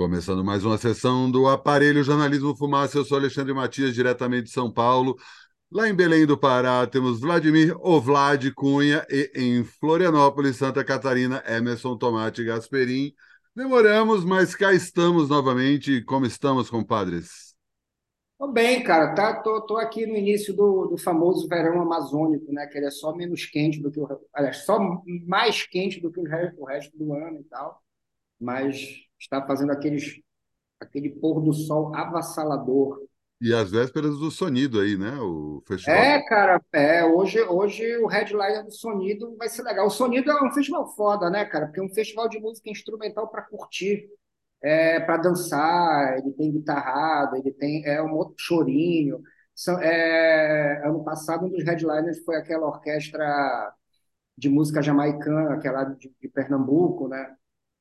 Começando mais uma sessão do Aparelho Jornalismo Fumaça, eu sou Alexandre Matias, diretamente de São Paulo. Lá em Belém do Pará temos Vladimir Ovlad Cunha e em Florianópolis, Santa Catarina, Emerson Tomate Gasperim. Demoramos, mas cá estamos novamente. Como estamos, compadres? Tô bem, cara. Tá, tô, tô aqui no início do, do famoso verão amazônico, né? Que ele é só menos quente do que o. Aliás, só mais quente do que o resto, do ano e tal. Mas está fazendo aqueles, aquele pôr do sol avassalador. E as vésperas do Sonido aí, né? O festival. É, cara, é, hoje, hoje o headliner do Sonido vai ser legal. O Sonido é um festival foda, né, cara? Porque é um festival de música instrumental para curtir, é, para dançar, ele tem guitarrada, ele tem é um outro chorinho. São, é, ano passado, um dos headliners foi aquela orquestra de música jamaicana, aquela de, de Pernambuco, né?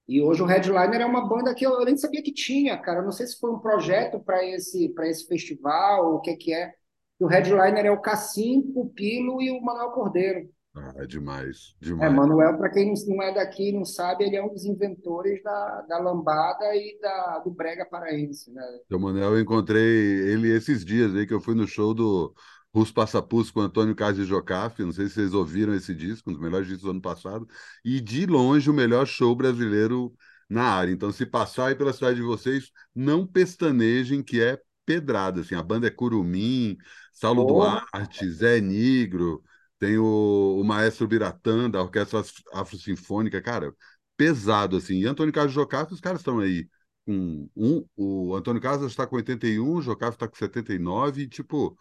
E hoje o Headliner é uma banda que eu, nem sabia que tinha, cara. Eu não sei se foi um projeto para esse, esse festival, ou o que, que é. O Headliner é o Cassim, o Pilo e o Manuel Cordeiro. Ah, é demais, É, demais. Manuel, para quem não é daqui e não sabe, ele é um dos inventores da, da lambada e da, do brega paraense, né? Seu Manuel, eu encontrei ele esses dias aí que eu fui no show do Russo Passapus com Antônio Carlos Jocafe. Não sei se vocês ouviram esse disco, um dos melhores discos do ano passado. E de longe o melhor show brasileiro na área. Então, se passar aí pela cidade de vocês, não pestanejem, que é pedrada. Assim, a banda é Curumim, Saulo Porra. Duarte, Zé Nigro, tem o, o Maestro Biratã, da Orquestra Afro-Sinfônica. Cara, pesado, assim. E Antônio Carlos Jocafe, os caras estão aí com um. O Antônio Carlos está com 81, o Jocafe está com 79, e tipo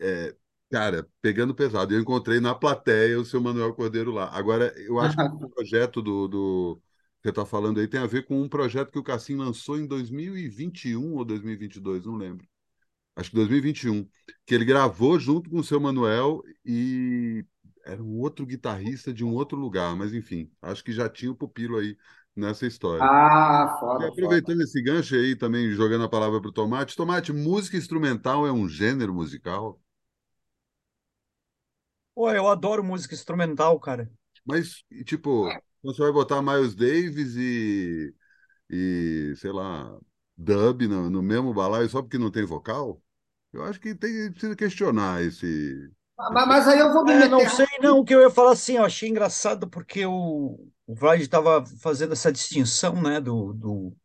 é, cara, pegando pesado. Eu encontrei na plateia o seu Manuel Cordeiro lá. Agora, eu acho que o projeto do, do que você está falando aí tem a ver com um projeto que o Cassim lançou em 2021 ou 2022, não lembro. Acho que 2021, que ele gravou junto com o seu Manuel e era um outro guitarrista de um outro lugar, mas enfim, acho que já tinha o pupilo aí nessa história. Ah, E foda, foda. aproveitando esse gancho aí, também jogando a palavra para o Tomate. Tomate, música instrumental é um gênero musical? Pô, eu adoro música instrumental, cara. Mas, tipo, você vai botar Miles Davis e, e sei lá, dub no, no mesmo balaio só porque não tem vocal? Eu acho que tem, precisa questionar esse. Mas, mas aí eu vou me É, não sei não, o que eu ia falar assim, eu achei engraçado porque o, o Vlad estava fazendo essa distinção, né, do, do,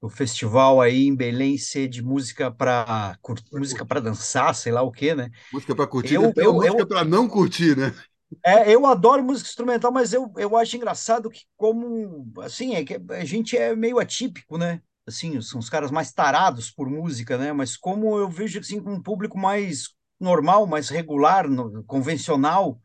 do festival aí em Belém ser de música para música para dançar, sei lá o quê, né? Música para curtir, Eu, eu, música para não curtir, né? é, eu adoro música instrumental, mas eu, eu acho engraçado que como, assim, é que a gente é meio atípico, né? Assim, são os caras mais tarados por música, né? Mas como eu vejo, assim, com um público mais normal, mais regular, no- convencional,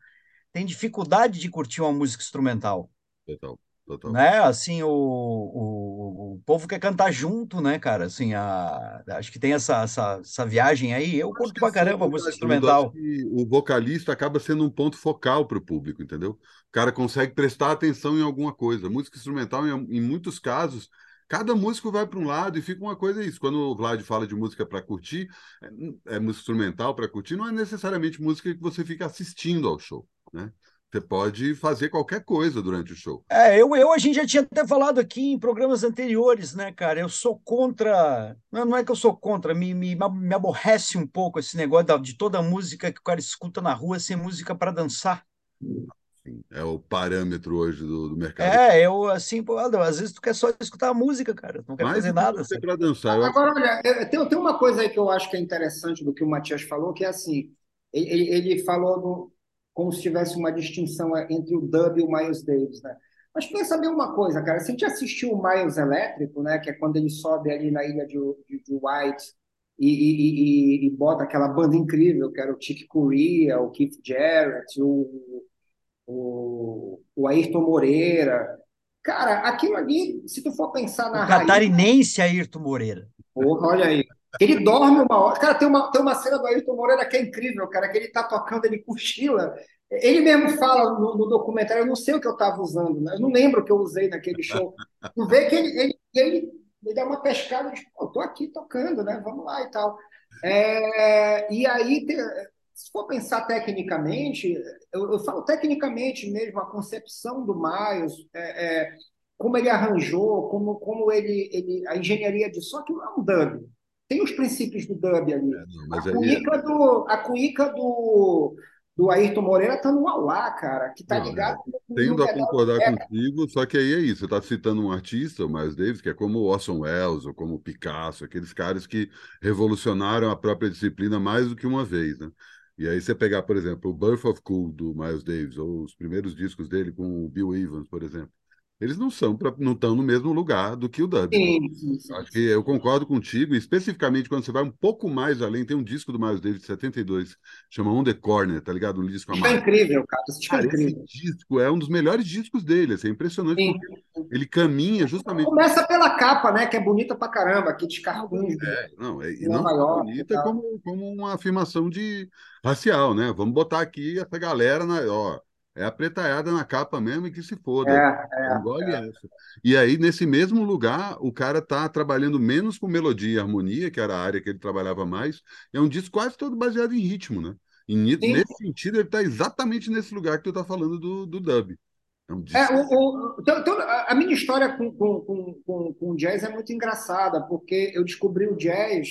tem dificuldade de curtir uma música instrumental, Total, total. né? Assim, o, o, o povo quer cantar junto, né, cara? Assim, a, acho que tem essa, essa, essa viagem aí. Eu Acho curto pra essa caramba a música instrumental. o vocalista acaba sendo um ponto focal para o público, entendeu? O cara consegue prestar atenção em alguma coisa. Música instrumental, em, em muitos casos, cada músico vai para um lado e fica uma coisa isso. Quando o Vlad fala de música para curtir, é, é música instrumental para curtir, não é necessariamente música que você fica assistindo ao show, né? Você pode fazer qualquer coisa durante o show. É, eu, eu, a gente já tinha até falado aqui em programas anteriores, né, cara? Eu sou contra. Não, não é que eu sou contra, me, me, me aborrece um pouco esse negócio de toda música que o cara escuta na rua ser música para dançar. Assim, é o parâmetro hoje do, do mercado. É, eu assim, pô, às vezes tu quer só escutar a música, cara, tu não quer Mais fazer nada, sabe? para dançar. Eu Agora, olha, tem, tem uma coisa aí que eu acho que é interessante do que o Matias falou, que é assim, ele, ele- ele falou do- como se tivesse uma distinção entre o dub e o Miles Davis, né? Mas pensa bem uma coisa, cara, se a gente assistiu o Miles Elétrico, né, que é quando ele sobe ali na ilha de, de, de White e, e, e, e bota aquela banda incrível, que era o Chick Corea, o Keith Jarrett, o, o, o Ayrton Moreira. Cara, aquilo ali, se tu for pensar O na raiz, catarinense Ayrton Moreira. Porra, olha aí. Ele dorme uma hora. Cara, tem uma, tem uma cena do Ayrton Moreira que é incrível, cara, que ele tá tocando, ele cochila. Ele mesmo fala no, no documentário, eu não sei o que eu estava usando, né? Eu não lembro o que eu usei naquele show. Tu vê que ele, ele, ele, ele dá uma pescada e pô, eu tô aqui tocando, né? Vamos lá e tal. É, e aí, se for pensar tecnicamente, eu, eu falo tecnicamente mesmo, a concepção do Miles, é, é, como ele arranjou, como, como ele, ele. A engenharia de som, aquilo é um dub. Tem os princípios do dub ali. É, não, a, cuíca aí... do, a cuíca do, do Ayrton Moreira tá no Auá, cara, que tá não, ligado. É. Tendo a concordar contigo, só que aí é isso. Você está citando um artista, o Miles Davis, que é como o Orson Welles ou como o Picasso, aqueles caras que revolucionaram a própria disciplina mais do que uma vez, né? E aí você pegar, por exemplo, o Birth of Cool do Miles Davis, ou os primeiros discos dele com o Bill Evans, por exemplo eles não são pra, não estão no mesmo lugar do que o Dub. Sim, sim, sim, Acho que eu concordo contigo, especificamente quando você vai um pouco mais além, tem um disco do Miles Davis de 72, chama On the Corner, tá ligado? Um disco amarelo. é incrível, cara. Isso cara, incrível. Esse disco é um dos melhores discos dele, assim, é impressionante. Ele caminha justamente. Começa pela capa, né? Que é bonita pra caramba, aqui de cartoons. É, não, é, não é bonita como, como uma afirmação de racial, né? Vamos botar aqui essa galera na. Ó, é a pretaiada na capa mesmo e que se foda. É, é, Engole é. essa. E aí, nesse mesmo lugar, o cara tá trabalhando menos com melodia e harmonia, que era a área que ele trabalhava mais. É um disco quase todo baseado em ritmo, né? E nesse sentido, ele está exatamente nesse lugar que tu tá falando do, do dub. É, um é o, o, então, então, a minha história com, com, com, com jazz é muito engraçada, porque eu descobri o jazz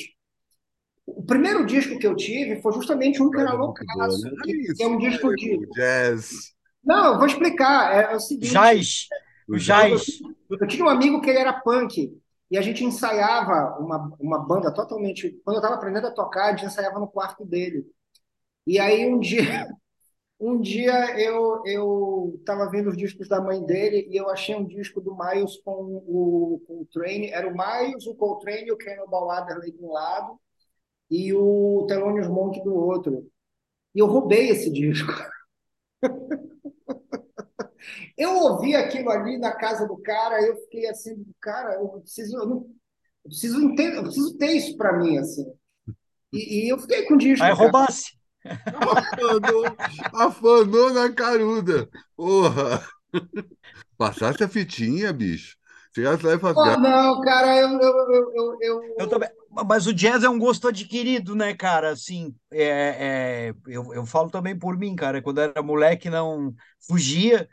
o primeiro disco que eu tive foi justamente um que era loucaço, né? que é um disco de jazz. Não, eu vou explicar. É, é o seguinte. Jazz. O jazz. Eu, eu, tinha um amigo que ele era punk. E a gente ensaiava uma, uma banda totalmente. Quando eu estava aprendendo a tocar, a gente ensaiava no quarto dele. E aí um dia. Um dia eu eu estava vendo os discos da mãe dele e eu achei um disco do Miles com o, com o Train. Era o Miles, o Coltrane o Cannibal Adderley de um lado e o Thelonious Monk do outro. E eu roubei esse disco. Eu ouvi aquilo ali na casa do cara, eu fiquei assim, cara, eu preciso, eu, não, eu preciso entender, eu preciso ter isso para mim, assim. E, e, eu fiquei com disco. Aí roubasse. Afanou, afanou na caruda. Porra! Passasse a fitinha, bicho. Chegasse lá e falasse. Oh, não, cara, eu, eu, eu, eu, eu também. Mas o jazz é um gosto adquirido, né, cara? Assim, é, é, eu, eu falo também por mim, cara. Quando eu era moleque, não fugia.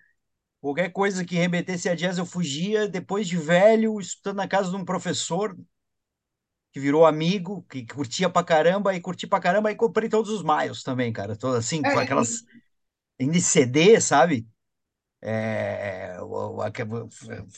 Qualquer coisa que remetesse a jazz, eu fugia. Depois de velho, estudando na casa de um professor que virou amigo, que curtia pra caramba, e curti pra caramba, e comprei todos os Miles também, cara. Todo, assim, é, com aquelas. Em CD, sabe? É,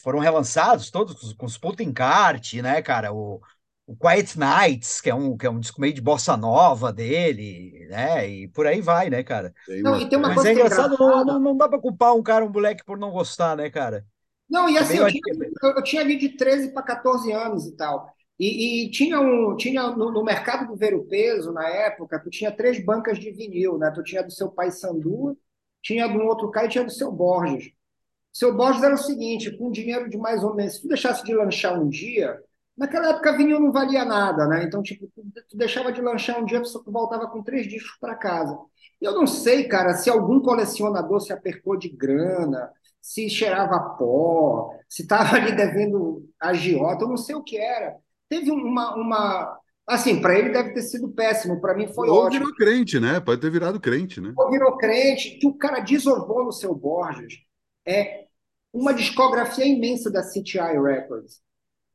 foram relançados todos com os Potencart, né, cara? O, o Quiet Nights, que é um que é um disco meio de bossa nova dele, né? E por aí vai, né, cara? Não, e tem uma Mas coisa é engraçado, não, não, não, dá para culpar um cara, um moleque, por não gostar, né, cara? Não, e assim, eu, tinha, eu, tinha, ali de 13 para 14 anos e tal. E, e tinha um, tinha no, no, mercado do ver o peso, na época, tu tinha três bancas de vinil, né? Tu tinha do seu pai Sandu, tinha do outro cara e tinha do seu Borges. Seu Borges era o seguinte, com dinheiro de mais ou menos, se tu deixasse de lanchar um dia, Naquela época vinil não valia nada, né? Então, tipo, tu deixava de lanchar um dia, tu voltava com três discos para casa. Eu não sei, cara, se algum colecionador se apertou de grana, se cheirava pó, se estava ali devendo agiota, eu não sei o que era. Teve uma. uma assim, para ele deve ter sido péssimo, para mim foi Ou ótimo. virou crente, né? Pode ter virado crente, né? Ou virou crente, que o cara desovou no seu Borges. É uma discografia imensa da CTI Records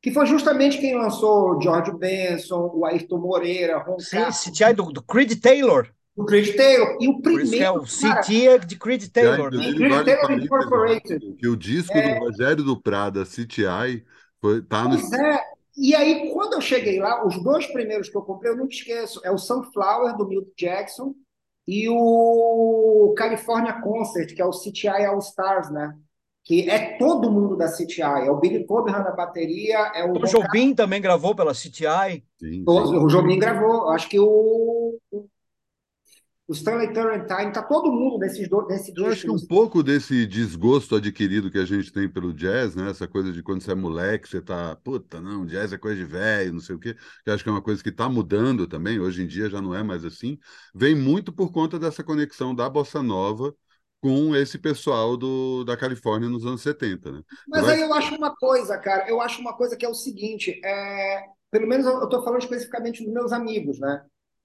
que foi justamente quem lançou o George Benson, o Ayrton Moreira, Ron Sim, CTI do, do Creed Taylor. O Creed Taylor. E o primeiro. é o CT é de Creed Taylor. Né? Creed vale Taylor Incorporated. Que o disco é... do Rogério do Prada, CTI, foi, tá no. Pois é. E aí, quando eu cheguei lá, os dois primeiros que eu comprei, eu nunca esqueço. É o Sunflower, do Milton Jackson, e o California Concert, que é o CTI All Stars, né? Que é todo mundo da CTI. É o Billy Cobham na bateria, é o... O Jobim também gravou pela CTI. Sim, sim. O Jobim gravou. Acho que o, o Stanley Turrentine, tá todo mundo nesses dois nesse Eu acho que um pouco desse desgosto adquirido que a gente tem pelo jazz, né? Essa coisa de quando você é moleque, você tá, puta, não, jazz é coisa de velho, não sei o quê. Que acho que é uma coisa que está mudando também, hoje em dia já não é mais assim. Vem muito por conta dessa conexão da bossa nova com esse pessoal do, da Califórnia nos anos 70, né? Mas vai... aí eu acho uma coisa, cara, eu acho uma coisa que é o seguinte, é... pelo menos eu estou falando especificamente dos meus amigos, né?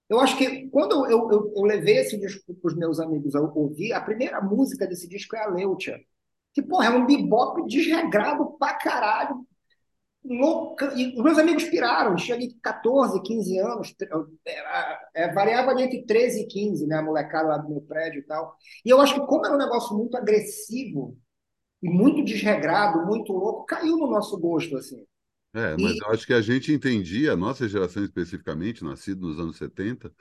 Eu acho que quando eu, eu, eu levei esse disco para os meus amigos a ouvir, a primeira música desse disco é a Leutia. que, porra, é um bebop desregrado pra caralho. Louca. E os meus amigos piraram, tinha ali 14, 15 anos, é, é, variava entre 13 e 15, né, a molecada lá do meu prédio e tal. E eu acho que como era um negócio muito agressivo e muito desregrado, muito louco, caiu no nosso gosto, assim. É, mas e... eu acho que a gente entendia, a nossa geração especificamente, nascida nos anos 70,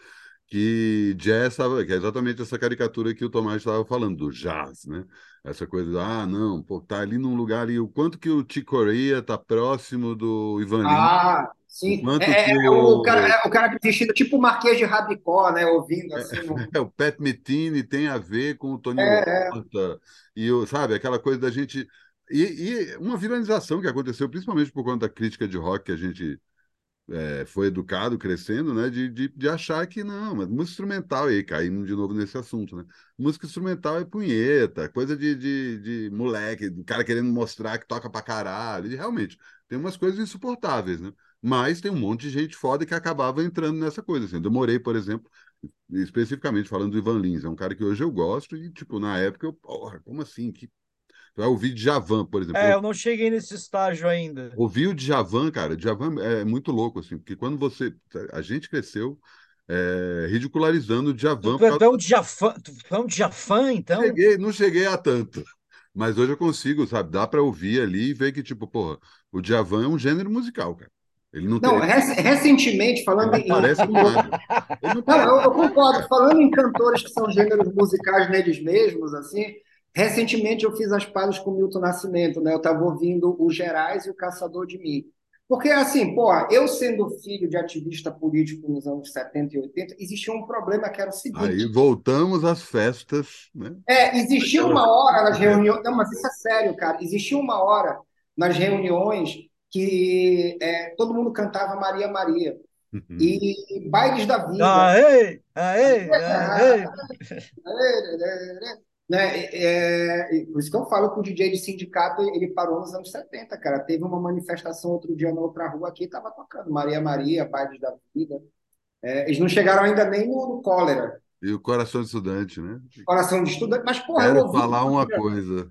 que jazz que é exatamente essa caricatura que o Tomás estava falando, do jazz, né? Essa coisa, ah, não, pô, tá ali num lugar ali, o quanto que o Chick Corea tá próximo do Ivan Lins. Ah, sim. O, é, é, o, o, cara, é, o cara vestido tipo o Marquês de Rabicó, né? Ouvindo é, assim. No... É, o Pat Metini tem a ver com o Tony é, Horta, e, o, sabe, aquela coisa da gente... E, e uma viralização que aconteceu, principalmente por conta da crítica de rock que a gente é, foi educado crescendo, né, de, de, de, achar que não, mas música instrumental, e aí caindo de novo nesse assunto, né? Música instrumental é punheta, coisa de, de, de moleque, do cara querendo mostrar que toca pra caralho. E realmente, tem umas coisas insuportáveis, né? Mas tem um monte de gente foda que acabava entrando nessa coisa. Assim. Eu demorei, por exemplo, especificamente falando do Ivan Lins, é um cara que hoje eu gosto, e, tipo, na época eu, porra, como assim? Que vai ouvir Djavan, por exemplo. É, eu não cheguei nesse estágio ainda. Ouvir o Djavan, cara, Djavan é muito louco, assim, porque quando você. A gente cresceu é, ridicularizando o Djavan. Tu, tu é um Djavan, tu é um Djavan, então? Cheguei, não cheguei a tanto. Mas hoje eu consigo, sabe? Dá para ouvir ali e ver que, tipo, porra, o Djavan é um gênero musical, cara. Ele não, não tem... recentemente, falando em. Parece nada. Não, não eu, eu, concordo. Falando em cantores que são gêneros musicais neles mesmos, assim, Recentemente eu fiz as pazes com o Milton Nascimento, né? Eu estava ouvindo o Gerais e o Caçador de Mim. Porque, assim, pô, eu sendo filho de ativista político nos anos 70 e 80, existia um problema que era o seguinte. Aí voltamos às festas, né? É, existia uma hora nas reuniões. Não, mas isso é sério, cara. Existia uma hora nas reuniões que é, todo mundo cantava Maria Maria. Uhum. E bailes da vida. Aê, aê, aê. aê. Né? É, é, por isso que eu falo que o DJ de sindicato ele parou nos anos 70, cara. Teve uma manifestação outro dia na outra rua aqui, estava tocando Maria Maria, Paz da Vida. É, eles não chegaram ainda nem no, no cólera. E o coração de estudante, né? Coração de estudante, mas porra, Quero falar uma coisa.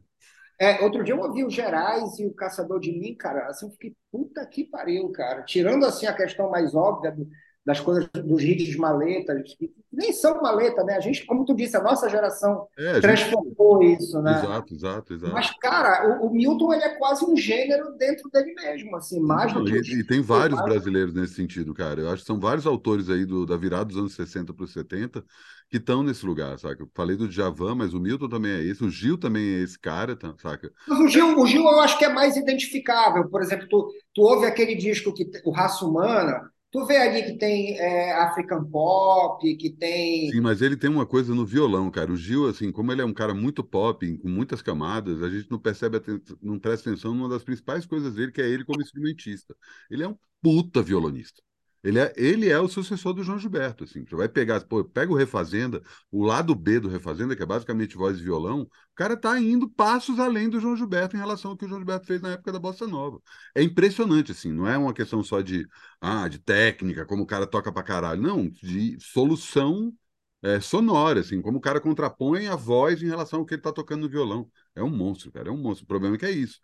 É, outro dia eu ouvi o Gerais e o Caçador de Mim, cara, assim, eu fiquei, puta que pariu, cara. Tirando, assim, a questão mais óbvia do, das coisas dos hits de maletas, que nem são maleta, né? A gente, como tu disse, a nossa geração é, a transformou gente... isso, né? Exato, exato, exato. Mas, cara, o, o, Milton ele é quase um gênero dentro dele mesmo, assim, mais do que... E, e tem vários brasileiros nesse sentido, cara. Eu acho que são vários autores aí do, da virada dos anos 60 para os 70 que estão nesse lugar, saca? Eu falei do Djavan, mas o Milton também é esse, o Gil também é esse cara, tá, saca? Mas o Gil, o Gil eu acho que é mais identificável. Por exemplo, tu, tu ouve aquele disco que o Raça Humana, Tu vê ali que tem é, African Pop, que tem. Sim, mas ele tem uma coisa no violão, cara. O Gil, assim, como ele é um cara muito pop, com muitas camadas, a gente não percebe, não presta atenção numa das principais coisas dele, que é ele como instrumentista. Ele é um puta violonista. Ele é, ele é o sucessor do João Gilberto, assim. Você vai pegar, pô, pega o Refazenda, o lado B do Refazenda, que é basicamente voz e violão, o cara tá indo passos além do João Gilberto em relação ao que o João Gilberto fez na época da Bossa Nova. É impressionante, assim, não é uma questão só de, ah, de técnica, como o cara toca pra caralho, não, de solução é, sonora, assim, como o cara contrapõe a voz em relação ao que ele tá tocando no violão. É um monstro, cara, é um monstro. O problema é que é isso.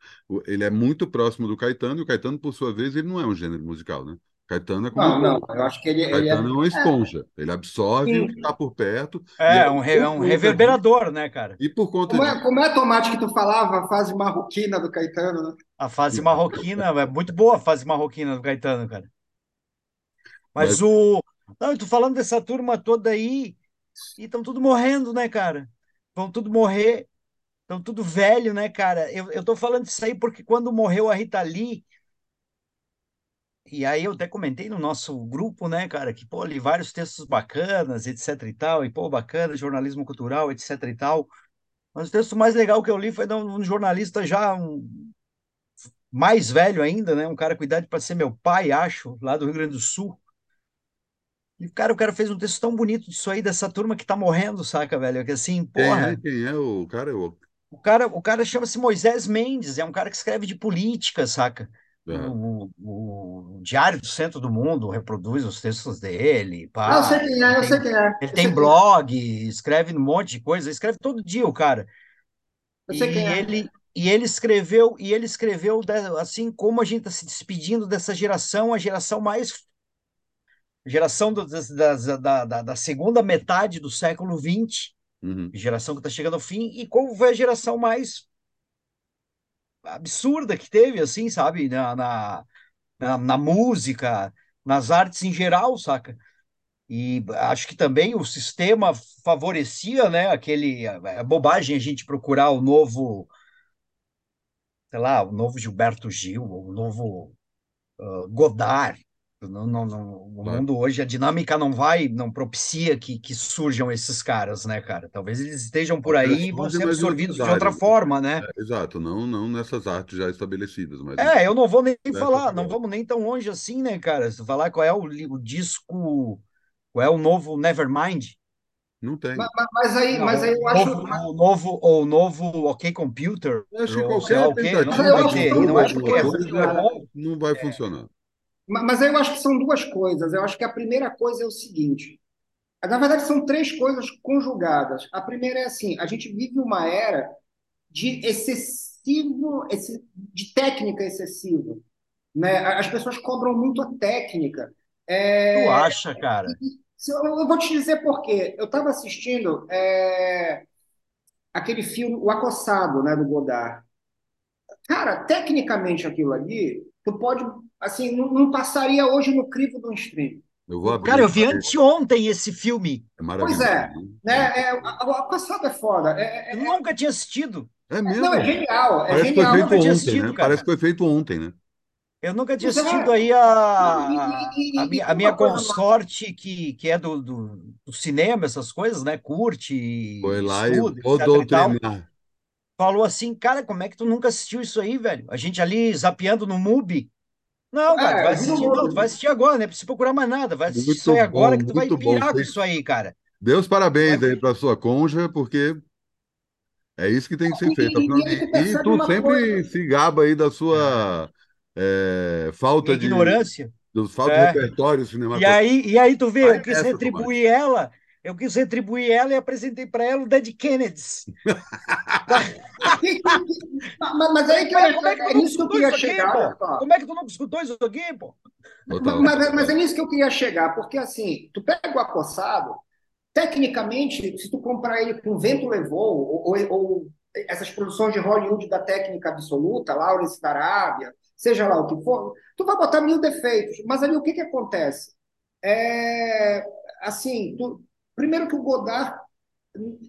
Ele é muito próximo do Caetano, e o Caetano, por sua vez, ele não é um gênero musical, né? Caetano é como. Não, não, eu acho que ele, Caetano ele é... é uma esponja. É. Ele absorve Sim. o que está por perto. É, é um, re, é um reverberador, né, cara? E por conta como, é, como é a tomate que tu falava, a fase marroquina do Caetano, né? A fase marroquina, é muito boa a fase marroquina do Caetano, cara. Mas, Mas... o. Não, eu tô falando dessa turma toda aí, e estão tudo morrendo, né, cara? Vão tudo morrer, estão tudo velho, né, cara? Eu, eu tô falando isso aí porque quando morreu a Rita Lee e aí eu até comentei no nosso grupo, né, cara, que, pô, li vários textos bacanas, etc e tal, e, pô, bacana, jornalismo cultural, etc e tal. Mas o texto mais legal que eu li foi de um jornalista já um, mais velho ainda, né, um cara com idade para ser meu pai, acho, lá do Rio Grande do Sul. E, cara, o cara fez um texto tão bonito disso aí, dessa turma que tá morrendo, saca, velho? Que assim, porra... Quem é, quem é o cara? O, o cara, o cara chama-se Moisés Mendes, é um cara que escreve de política, saca? O, o, Diário do Centro do Mundo reproduz os textos dele. Pá. Eu sei quem é, eu sei quem é. Ele tem blog, escreve um monte de coisa, escreve todo dia o cara. Eu sei e quem é. ele e ele escreveu, e ele escreveu assim como a gente está se despedindo dessa geração, a geração mais geração do, da, da, da, da, segunda metade do século XX, uhum. geração que está chegando ao fim, e como foi a geração mais absurda que teve, assim, sabe, na, na, na, na música, nas artes em geral, saca? E acho que também o sistema favorecia, né, aquele é bobagem a gente procurar o novo, sei lá, o novo Gilberto Gil, o novo uh, Godard, não, não, não, o mundo hoje, a dinâmica não vai, não propicia que, que surjam esses caras, né, cara? Talvez eles estejam por aí e vão ser absorvidos de outra forma, né? É, exato, não, não nessas artes já estabelecidas. Mas é, eu não vou nem falar, não vamos nem tão longe assim, né, cara? Se falar qual é o, o disco, qual é o novo Nevermind, não tem. Mas, mas aí, não, mas aí eu acho. O novo, o novo OK Computer. Eu acho que qualquer okay, não, vai ter. Não, porque é não vai funcionar. Mas eu acho que são duas coisas. Eu acho que a primeira coisa é o seguinte: na verdade, são três coisas conjugadas. A primeira é assim: a gente vive uma era de excessivo, de técnica excessiva. Né? As pessoas cobram muito a técnica. É... Tu acha, cara? Eu vou te dizer por quê. Eu estava assistindo é... aquele filme, O Acossado, né, do Godard. Cara, tecnicamente aquilo ali, tu pode assim, não, não, passaria hoje no crivo do stream. Eu vou abrir. Cara, eu vi anteontem esse filme. É pois é, né? É, a, passada é foda. É, é, eu nunca tinha assistido. É mesmo? Não, é genial. É Parece genial. Que foi feito ontem, assistido, né? Parece que foi feito ontem, né? Eu nunca tinha assistido aí a, a, a minha, a minha consorte, que, que é do, do, do, cinema, essas coisas, né? Curte, Foi lá estuda, e rodou. Falou assim, cara, como é que tu nunca assistiu isso aí, velho? A gente ali zapeando no MUBI, não, cara, é, vai assistir, não, tu vai assistir agora, não é preciso procurar mais nada. Vai assistir muito isso aí agora que tu vai pirar com isso aí, cara. Deus parabéns vai... aí para sua conja, porque é isso que tem que ser feito. E, e, e tu sempre coisa. se gaba aí da sua é, falta de ignorância. Dos falta é. de repertório cinematográfico. E aí, e aí tu vê, eu quis retribuir ela, eu quis retribuir ela e apresentei para ela o Dead Kennedys. mas, mas aí que é, como é, que é nisso que eu queria chegar. Aqui, como é que tu não escutou isso aqui, pô? Mas, mas, é nisso que eu queria chegar, porque assim, tu pega o acossado, tecnicamente, se tu comprar ele com Vento Levou, ou, ou, ou essas produções de Hollywood da técnica absoluta, Lawrence da Arábia, seja lá o que for, tu vai botar mil defeitos. Mas ali o que, que acontece? É, assim, tu, primeiro que o Godard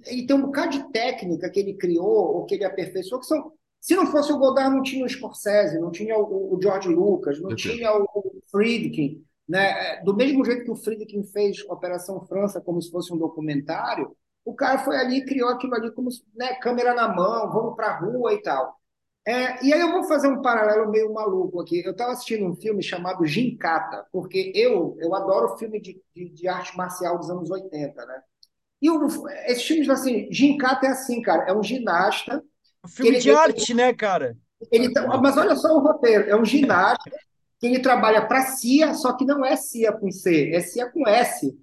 ele tem um bocado de técnica que ele criou ou que ele aperfeiçoou, que são. Se não fosse o Godard, não tinha o Scorsese, não tinha o, o George Lucas, não tinha o, o Friedkin. Né? É, do mesmo jeito que o Friedkin fez Operação França como se fosse um documentário, o cara foi ali e criou aquilo ali como né, câmera na mão, vamos para a rua e tal. É, e aí eu vou fazer um paralelo meio maluco aqui. Eu estava assistindo um filme chamado Gincata, porque eu, eu adoro filme de, de, de arte marcial dos anos 80, né? E o, esses filmes, assim, Gincata é assim, cara, é um ginasta. Um filme ele, de arte, né, cara? Ele, tá, mas olha só o roteiro, é um ginasta que ele trabalha para CIA, só que não é CIA com C, é CIA com S.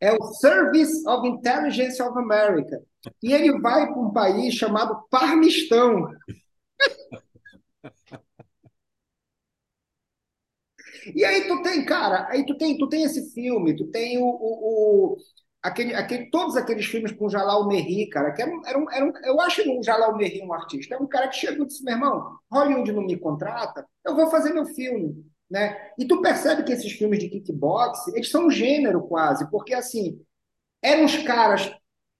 É o Service of Intelligence of America. E ele vai para um país chamado Parmistão. E aí tu tem, cara, aí tu tem, tu tem esse filme, tu tem o, o, o aquele, aquele, todos aqueles filmes com Jalal Merri, cara, que era um, era um, era um, eu acho o Jalal Merri um artista, é um cara que chegou e disse, meu irmão, Hollywood não me contrata, eu vou fazer meu filme, né? E tu percebe que esses filmes de kickbox, eles são um gênero quase, porque assim, eram os caras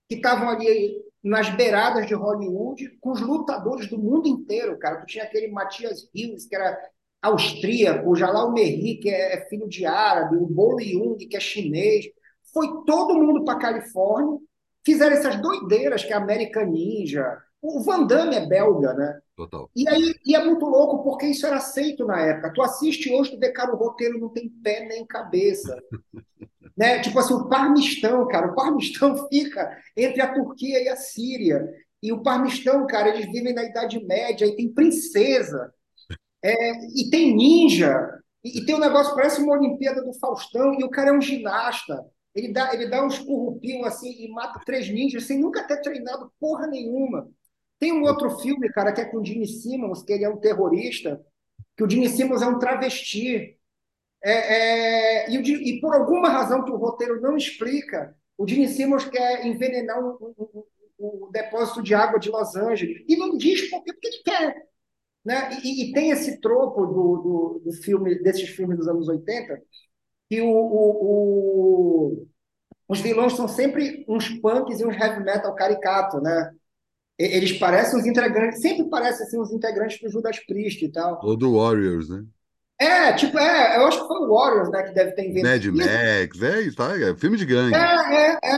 que estavam ali nas beiradas de Hollywood com os lutadores do mundo inteiro, cara. Tu tinha aquele Matias Hills, que era austríaco, o Jalal Merri, que é filho de árabe, o Bo Jung, que é chinês, foi todo mundo para Califórnia, fizeram essas doideiras que é American Ninja. O Van Damme é belga, né? Total. E aí e é muito louco porque isso era aceito na época. Tu assiste hoje, tu vê, cara, o roteiro não tem pé nem cabeça. né? Tipo assim, o Parmistão, cara, o Parmistão fica entre a Turquia e a Síria. E o Parmistão, cara, eles vivem na Idade Média e tem princesa. É, e tem ninja. E, e tem um negócio, parece uma Olimpíada do Faustão, e o cara é um ginasta. Ele dá, ele dá uns currupinhos assim e mata três ninjas sem nunca ter treinado porra nenhuma. Tem um outro filme, cara, que é com o Gene Simmons, que ele é um terrorista, que o Gene Simmons é um travesti. É, é, e, e, por alguma razão que o roteiro não explica, o Gene Simmons quer envenenar o um, um, um, depósito de água de Los Angeles. E não diz por que ele quer. Né? E, e, tem esse tropo do, do, do, filme, desses filmes dos anos 80, que o, o, o, os vilões são sempre uns punks e uns heavy metal caricato, né? Eles parecem os integrantes, sempre parecem assim, os integrantes do Judas Priest e tal. Ou do Warriors, né? É, tipo, é, eu acho que foi o Warriors, né, que deve ter inventado. Mad Max, é isso, tá? É filme de gangue. É, é, é. é.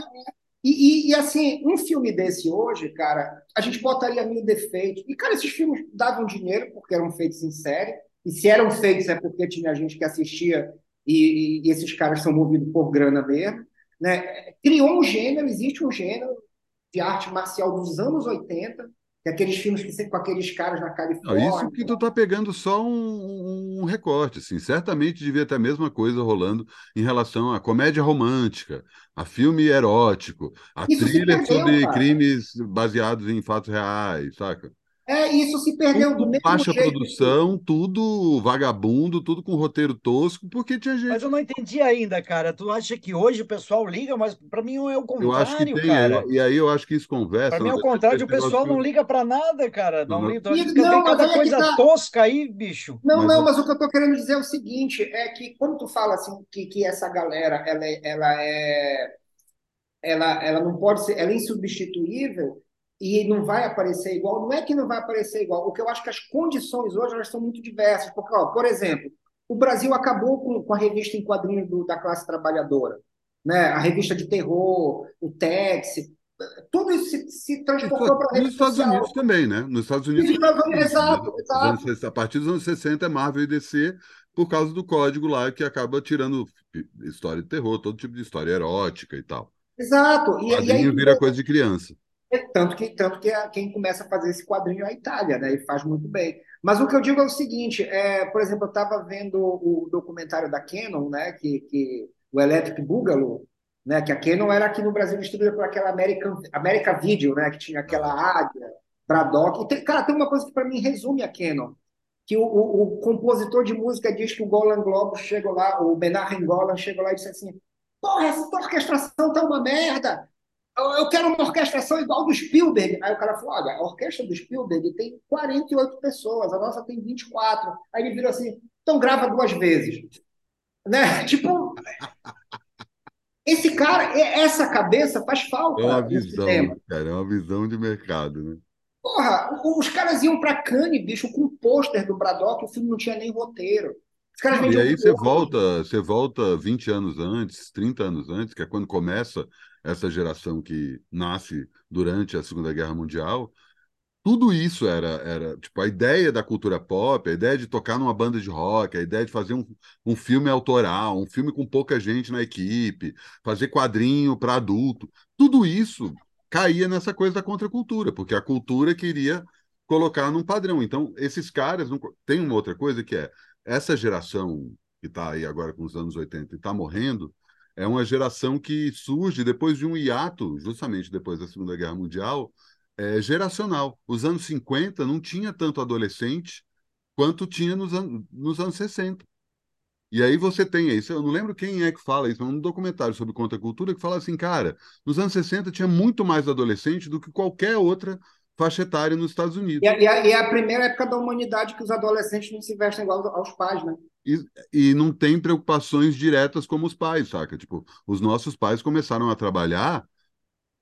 E, e, e, assim, um filme desse hoje, cara, a gente botaria mil defeitos. E, cara, esses filmes davam dinheiro porque eram feitos em série. E se eram feitos é porque tinha gente que assistia e, e esses caras são movidos por grana mesmo. Né? Criou um gênero, existe um gênero de arte marcial dos anos 80, que é aqueles filmes que com aqueles caras na Califórnia. Não, isso que tu tá pegando só um, um, recorte, assim. Certamente devia ter a mesma coisa rolando em relação à comédia romântica, a filme erótico, a isso thriller perdeu, sobre cara. crimes baseados em fatos reais, saca? É, isso se perdeu tudo do mesmo baixa jeito. produção, tudo vagabundo, tudo com roteiro tosco, porque tinha gente. Mas eu não entendi ainda, cara. Tu acha que hoje o pessoal liga, mas para mim é o contrário, eu acho que tem, cara. E aí eu acho que isso conversa. Para mim é o contrário, o pessoal não liga para nada, cara. Não, não, liga. Não, tem cada é coisa tá... tosca aí, bicho. Não, mas não, mas o que eu tô querendo dizer é o seguinte, é que quando tu fala assim que, que essa galera ela é, ela é ela, ela não pode ser, ela é insubstituível, e não vai aparecer igual, não é que não vai aparecer igual. O que eu acho que as condições hoje elas são muito diversas. Porque, ó, por exemplo, o Brasil acabou com, com a revista em quadrinhos do, da classe trabalhadora, né? a revista de terror, o Tex, tudo isso se, se transportou para a Nos Estados social. Unidos também, né? Nos Estados Unidos. Estados Unidos exato, exato. Anos, a partir dos anos 60 é Marvel e DC por causa do código lá que acaba tirando história de terror, todo tipo de história erótica e tal. Exato. E, e aí vira coisa de criança. Tanto que, tanto que quem começa a fazer esse quadrinho é a Itália, né? E faz muito bem. Mas o que eu digo é o seguinte: é, por exemplo, eu estava vendo o documentário da Canon, né? Que, que, o Electric Boogaloo, né? Que a Canon era aqui no Brasil distribuída por aquela American, America Video, né? Que tinha aquela águia, Braddock. E tem, cara, tem uma coisa que para mim resume a Canon. Que o, o, o, compositor de música diz que o Golan Globo chegou lá, o Benarren Golan chegou lá e disse assim: Porra, essa orquestração tá uma merda eu quero uma orquestração igual do Spielberg. Aí o cara falou: olha, a orquestra do Spielberg tem 48 pessoas, a nossa tem 24. Aí ele virou assim: então grava duas vezes. Né? Tipo, esse cara, essa cabeça faz falta. É uma visão, cara, é uma visão de mercado, né? Porra, os caras iam para Cannes, bicho, com um pôster do Braddock, o filme não tinha nem roteiro. e aí você volta, você volta 20 anos antes, 30 anos antes, que é quando começa essa geração que nasce durante a Segunda Guerra Mundial, tudo isso era, era tipo a ideia da cultura pop, a ideia de tocar numa banda de rock, a ideia de fazer um, um filme autoral, um filme com pouca gente na equipe, fazer quadrinho para adulto, tudo isso caía nessa coisa da contracultura, porque a cultura queria colocar num padrão. Então, esses caras não... tem uma outra coisa que é essa geração que está aí agora com os anos 80 e está morrendo, é uma geração que surge depois de um hiato, justamente depois da Segunda Guerra Mundial, é, geracional. Os anos 50 não tinha tanto adolescente quanto tinha nos, an nos anos 60. E aí você tem isso, eu não lembro quem é que fala isso, mas um documentário sobre contracultura que fala assim, cara, nos anos 60 tinha muito mais adolescente do que qualquer outra faixa etária nos Estados Unidos. E, e, a, e é a primeira época da humanidade que os adolescentes não se vestem igual aos pais, né? E, e não tem preocupações diretas como os pais, saca? Tipo, os nossos pais começaram a trabalhar,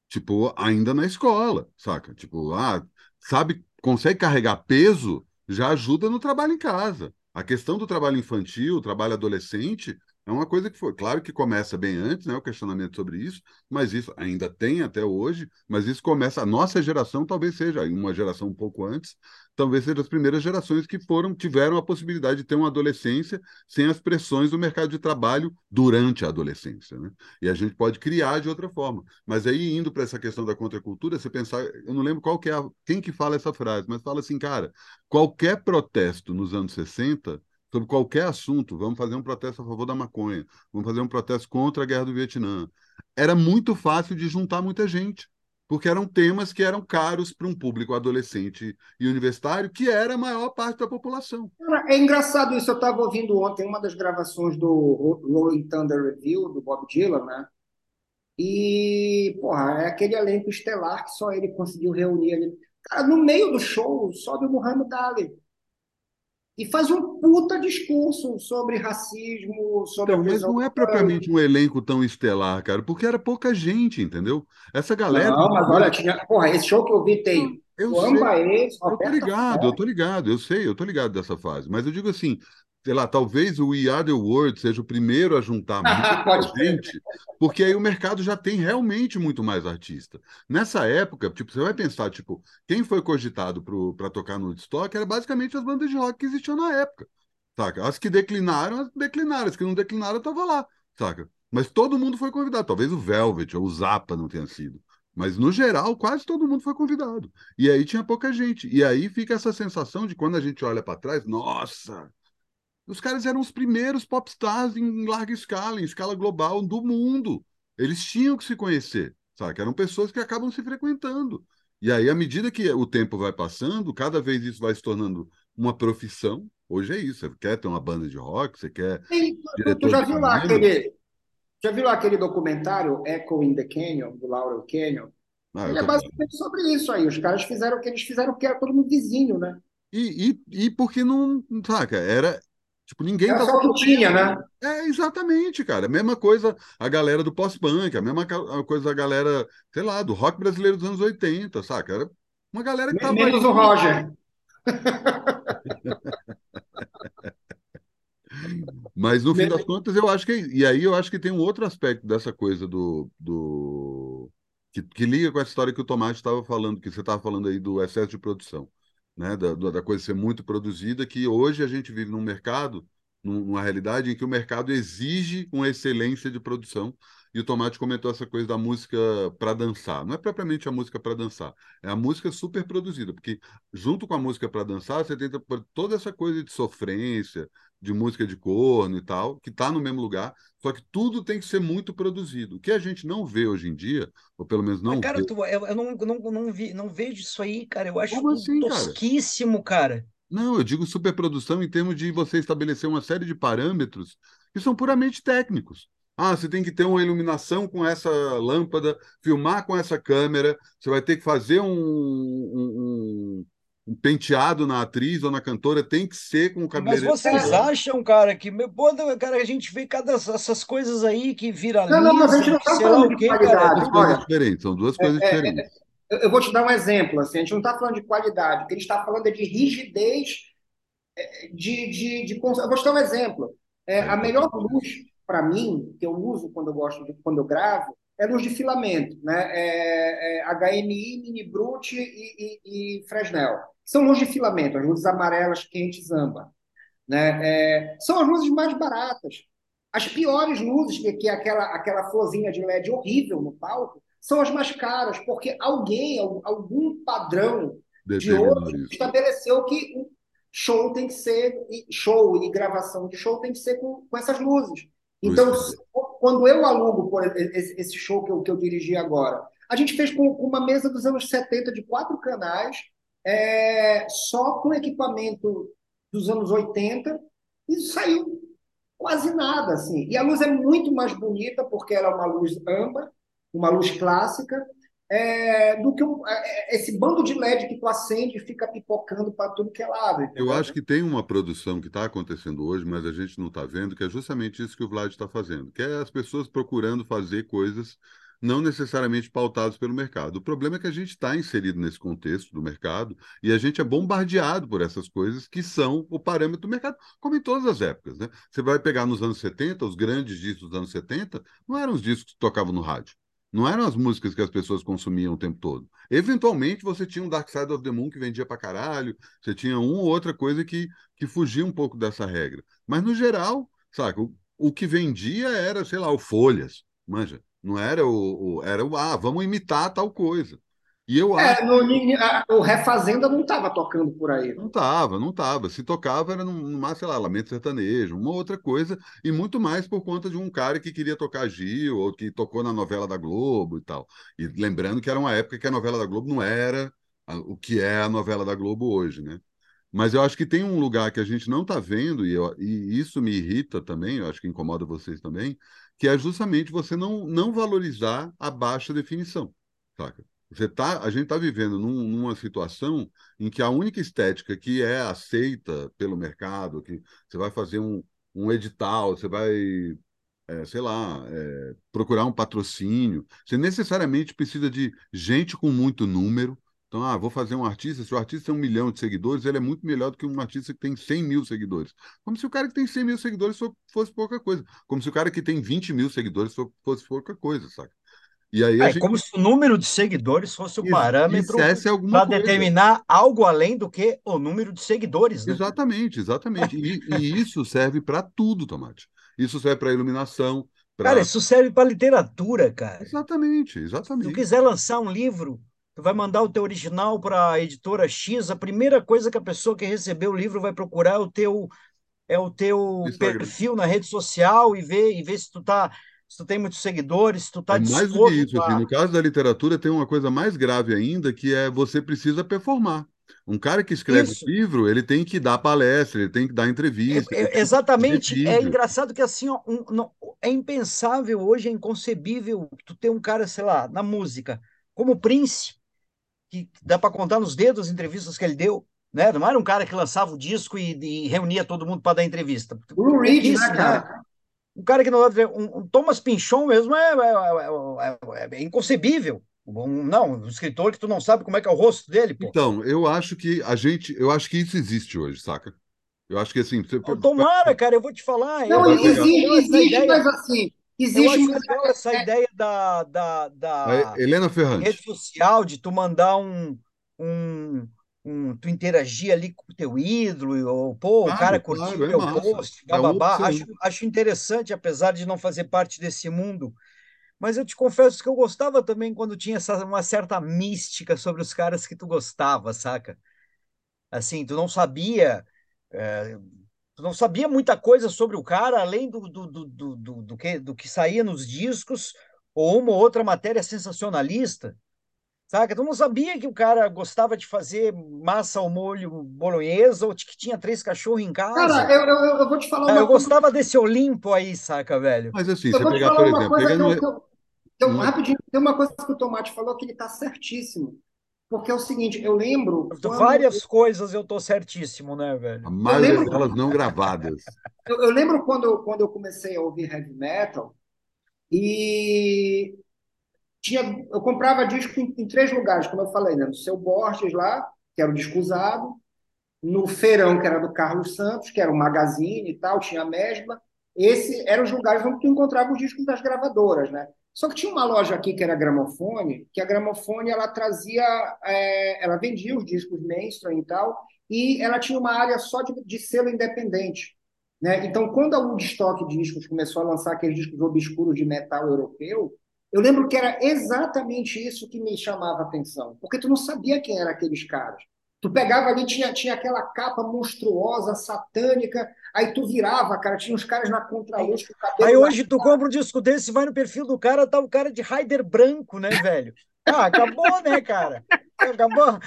tipo, ainda na escola, saca? Tipo, ah, sabe, consegue carregar peso, já ajuda no trabalho em casa. A questão do trabalho infantil, trabalho adolescente, é uma coisa que foi, claro que começa bem antes, né, o questionamento sobre isso, mas isso ainda tem até hoje, mas isso começa, a nossa geração talvez seja, uma geração um pouco antes, talvez seja as primeiras gerações que foram tiveram a possibilidade de ter uma adolescência sem as pressões do mercado de trabalho durante a adolescência, né? E a gente pode criar de outra forma. Mas aí indo para essa questão da contracultura, você pensar, eu não lembro qual que é a, quem que fala essa frase, mas fala assim, cara, qualquer protesto nos anos 60 sobre qualquer assunto, vamos fazer um protesto a favor da maconha, vamos fazer um protesto contra a guerra do Vietnã. Era muito fácil de juntar muita gente. porque eram temas que eram caros para um público adolescente e universitário, que era a maior parte da população. É engraçado isso, eu estava ouvindo ontem uma das gravações do Rolling Thunder Review, do Bob Dylan, né? E, porra, é aquele elenco estelar que só ele conseguiu reunir ali. Cara, no meio do show, sobe o Muhammad Ali e faz um puta discurso sobre racismo, sobre. Então, mas não é propriamente um elenco tão estelar, cara, porque era pouca gente, entendeu? Essa galera. Não, mas olha, tinha. Porra, esse show que eu vi tem. Eu sei, Baez, eu tô ligado, eu tô ligado, eu sei, eu tô ligado dessa fase. Mas eu digo assim, sei lá, talvez o We Are the World seja o primeiro a juntar muita gente, porque aí o mercado já tem realmente muito mais artista. Nessa época, tipo, você vai pensar, tipo, quem foi cogitado para tocar no Woodstock era basicamente as bandas de rock que existiam na época, saca? As que declinaram, as declinaram, as que não declinaram, tava lá, saca? Mas todo mundo foi convidado, talvez o Velvet ou o Zappa não tenha sido. Mas, no geral, quase todo mundo foi convidado. E aí tinha pouca gente. E aí fica essa sensação de quando a gente olha para trás, nossa, os caras eram os primeiros popstars em larga escala, em escala global do mundo. Eles tinham que se conhecer, sabe? Eram pessoas que acabam se frequentando. E aí, à medida que o tempo vai passando, cada vez isso vai se tornando uma profissão. Hoje é isso. Você quer ter uma banda de rock, você quer. Sim, tu já viu lá aquele. Já viu lá aquele documentário Echo in the Canyon, do Laurel Canyon? Ah, Ele é basicamente sobre isso aí. Os caras fizeram o que eles fizeram, porque era todo mundo vizinho, né? E, e, e porque não, saca, era, Tipo, ninguém é só que tinha, né? É, exatamente, cara. A mesma coisa a galera do pós-punk, a mesma coisa a galera, sei lá, do rock brasileiro dos anos 80, saca? Era uma galera que tava. Menos o Roger. Mas no fim das contas, eu acho que. E aí eu acho que tem um outro aspecto dessa coisa do. do... Que, que liga com a história que o Tomate estava falando, que você estava falando aí do excesso de produção né, da, da coisa ser muito produzida, que hoje a gente vive num mercado, numa realidade em que o mercado exige uma excelência de produção. E o Tomate comentou essa coisa da música para dançar. Não é propriamente a música para dançar, é a música super produzida, porque junto com a música para dançar, você tenta toda essa coisa de sofrência, de música de corno e tal, que está no mesmo lugar, só que tudo tem que ser muito produzido. O que a gente não vê hoje em dia, ou pelo menos não Mas, cara, vê... Tu, eu, eu não, não, não, vi, não vejo isso aí, cara. Eu acho Como assim, tosquíssimo, cara? cara. Não, eu digo superprodução em termos de você estabelecer uma série de parâmetros que são puramente técnicos. Ah, você tem que ter uma iluminação com essa lâmpada, filmar com essa câmera, você vai ter que fazer um, um, um penteado na atriz ou na cantora tem que ser com o cabelo. Mas vocês acham, cara, que pô, cara, a gente vê cada essas coisas aí que viralizam, não, não, mas a gente não tá falando de qualidade. São duas coisas diferentes, são duas coisas é, é diferentes. É, eu vou te dar um exemplo, assim, a gente não está falando de qualidade, o que a gente está falando é de rigidez é, de, de, de, Eu vou te dar um exemplo. É, a melhor luz, para mim, que eu uso quando eu gosto de, quando eu gravo, é luz de filamento, né? É, é HMI, Mini Brute e, e, e Fresnel são luzes de filamento, as luzes amarelas, quentes, âmbar. Né? É, são as luzes mais baratas. As piores luzes, que, que é aquela, aquela florzinha de LED horrível no palco, são as mais caras, porque alguém, algum padrão de ouro estabeleceu que o show tem que ser, show e gravação de show tem que ser com, com essas luzes. Então, quando eu alugo por esse show que eu, que eu dirigi agora, a gente fez com, uma mesa dos anos 70 de quatro canais, é, só com equipamento dos anos 80 e saiu quase nada assim. E a luz é muito mais bonita porque ela é uma luz âmbar, uma luz clássica, é, do que um, é, é esse bando de LED que tu acende e fica pipocando para tudo que é lado. Entendeu? Eu acho que tem uma produção que está acontecendo hoje, mas a gente não está vendo, que é justamente isso que o Vlad está fazendo, que é as pessoas procurando fazer coisas não necessariamente pautados pelo mercado. O problema é que a gente está inserido nesse contexto do mercado e a gente é bombardeado por essas coisas que são o parâmetro do mercado, como em todas as épocas. Né? Você vai pegar nos anos 70, os grandes discos dos anos 70, não eram os discos que tocavam no rádio. Não eram as músicas que as pessoas consumiam o tempo todo. Eventualmente, você tinha um Dark Side of the Moon que vendia pra caralho, você tinha uma ou outra coisa que, que fugia um pouco dessa regra. Mas, no geral, saca, o, o que vendia era, sei lá, o Folhas, manja. Não era o, o, era o ah, vamos imitar tal coisa. E eu É, acho. no, o Refazenda não estava tocando por aí. Não tava, não tava. Se tocava era num, numa, sei lá, lamento sertanejo, uma outra coisa, e muito mais por conta de um cara que queria tocar Gil, ou que tocou na novela da Globo e tal. E lembrando que era uma época que a novela da Globo não era o que é a novela da Globo hoje, né? Mas eu acho que tem um lugar que a gente não está vendo, e, eu- e isso me irrita também, eu acho que incomoda vocês também, que é justamente você não, não valorizar a baixa definição, saca? Você tá, a gente está vivendo num- numa situação em que a única estética que é aceita pelo mercado, que você vai fazer um, um edital, você vai, é, sei lá, é, procurar um patrocínio, você necessariamente precisa de gente com muito número. Então, ah, vou fazer um artista, se o artista tem um milhão de seguidores, ele é muito melhor do que um artista que tem 100 mil seguidores. Como se o cara que tem 100 mil seguidores fo- fosse pouca coisa. Como se o cara que tem 20 mil seguidores fo- fosse pouca coisa, saca? E aí É gente como se o número de seguidores fosse o parâmetro para determinar algo além do que o número de seguidores, né? Exatamente, exatamente. E, e isso serve para tudo, Tomate. Isso serve para iluminação, para. Cara, isso serve para literatura, cara. Exatamente, Se tu exatamente. quiser lançar um livro, tu vai mandar o teu original para a editora X, a primeira coisa que a pessoa que recebeu o livro vai procurar é o teu é o teu Instagram. perfil na rede social e ver e ver se tu tá se tu tem muitos seguidores, se tu tá É mais do que isso. Assim, no caso da literatura, tem uma coisa mais grave ainda, que é você precisa performar. Um cara que escreve Isso. livro, ele tem que dar palestra, ele tem que dar entrevista. É- é- exatamente, é engraçado que assim, ó, um- não- é impensável hoje, é inconcebível tu ter um cara, sei lá, na música, como o Prince, que dá para contar nos dedos as entrevistas que ele deu, né? Não era um cara que lançava o disco e, e reunia todo mundo para dar entrevista. O Lou Reed, né, Pouquíssimo, cara? Um cara que não um, um Thomas Pinchon mesmo é, é- é- é- é inconcebível. Um- não, um escritor que tu não sabe como é que é o rosto dele, pô. Então, eu acho que a gente, eu acho que isso existe hoje, saca? Eu acho que assim, você, Tomara, cara, eu vou te falar. Não, eu, eu acho existe, existe, ideia. mas assim, Eu existe, acho mas legal essa ideia da, da, da Helena Ferrante. rede social, de tu mandar um, um, um- tu interagir ali com o teu ídolo, ou pô, o Claro, cara claro, curtiu é teu post, É uma bababá. Acho, acho interessante, apesar de não fazer parte desse mundo. Mas eu te confesso que eu gostava também quando tinha essa, uma certa mística sobre os caras que tu gostava, saca? Assim, tu não sabia, é, tu não sabia muita coisa sobre o cara, além do, do, do, do, do, do que, do que saía nos discos, ou uma ou outra matéria sensacionalista, saca? Tu não sabia que o cara gostava de fazer massa ao molho bolonhesa, ou de que tinha três cachorros em casa. Cara, eu, eu, eu vou te falar Ah, eu coisa. gostava desse Olimpo aí, saca, velho? Mas assim, Eu você vou te pegar, falar por uma exemplo, coisa que pegando. eu, eu- uma- rapidinho, tem uma coisa que o Tomate falou que ele está certíssimo. Porque é o seguinte, eu lembro. quando- Várias coisas eu tô certíssimo, né, A velho? maioria lembro- delas não gravadas. Eu, eu lembro quando, quando eu comecei a ouvir heavy metal e tinha, eu comprava disco em, em três lugares, como eu falei, né? No Seu Borges lá, que era o disco usado, no Feirão, que era do Carlos Santos, que era o Magazine e tal, tinha a Mesbla. Esse eram os lugares onde tu encontrava os discos das gravadoras, né? Só que tinha uma loja aqui que era Gramofone, que a Gramofone ela trazia, é, ela vendia os discos mainstream e tal, e ela tinha uma área só de, de selo independente. Né? Então, quando a Woodstock Discos começou a lançar aqueles discos obscuros de metal europeu, eu lembro que era exatamente isso que me chamava a atenção, porque tu não sabia quem eram aqueles caras. Tu pegava ali, tinha, tinha aquela capa monstruosa, satânica, aí tu virava, cara, tinha uns caras na contraluz com o cabelo Aí hoje tu compra um disco desse, vai no perfil do cara, tá o cara de Raider branco, né, velho? Ah, acabou, né, cara? Acabou.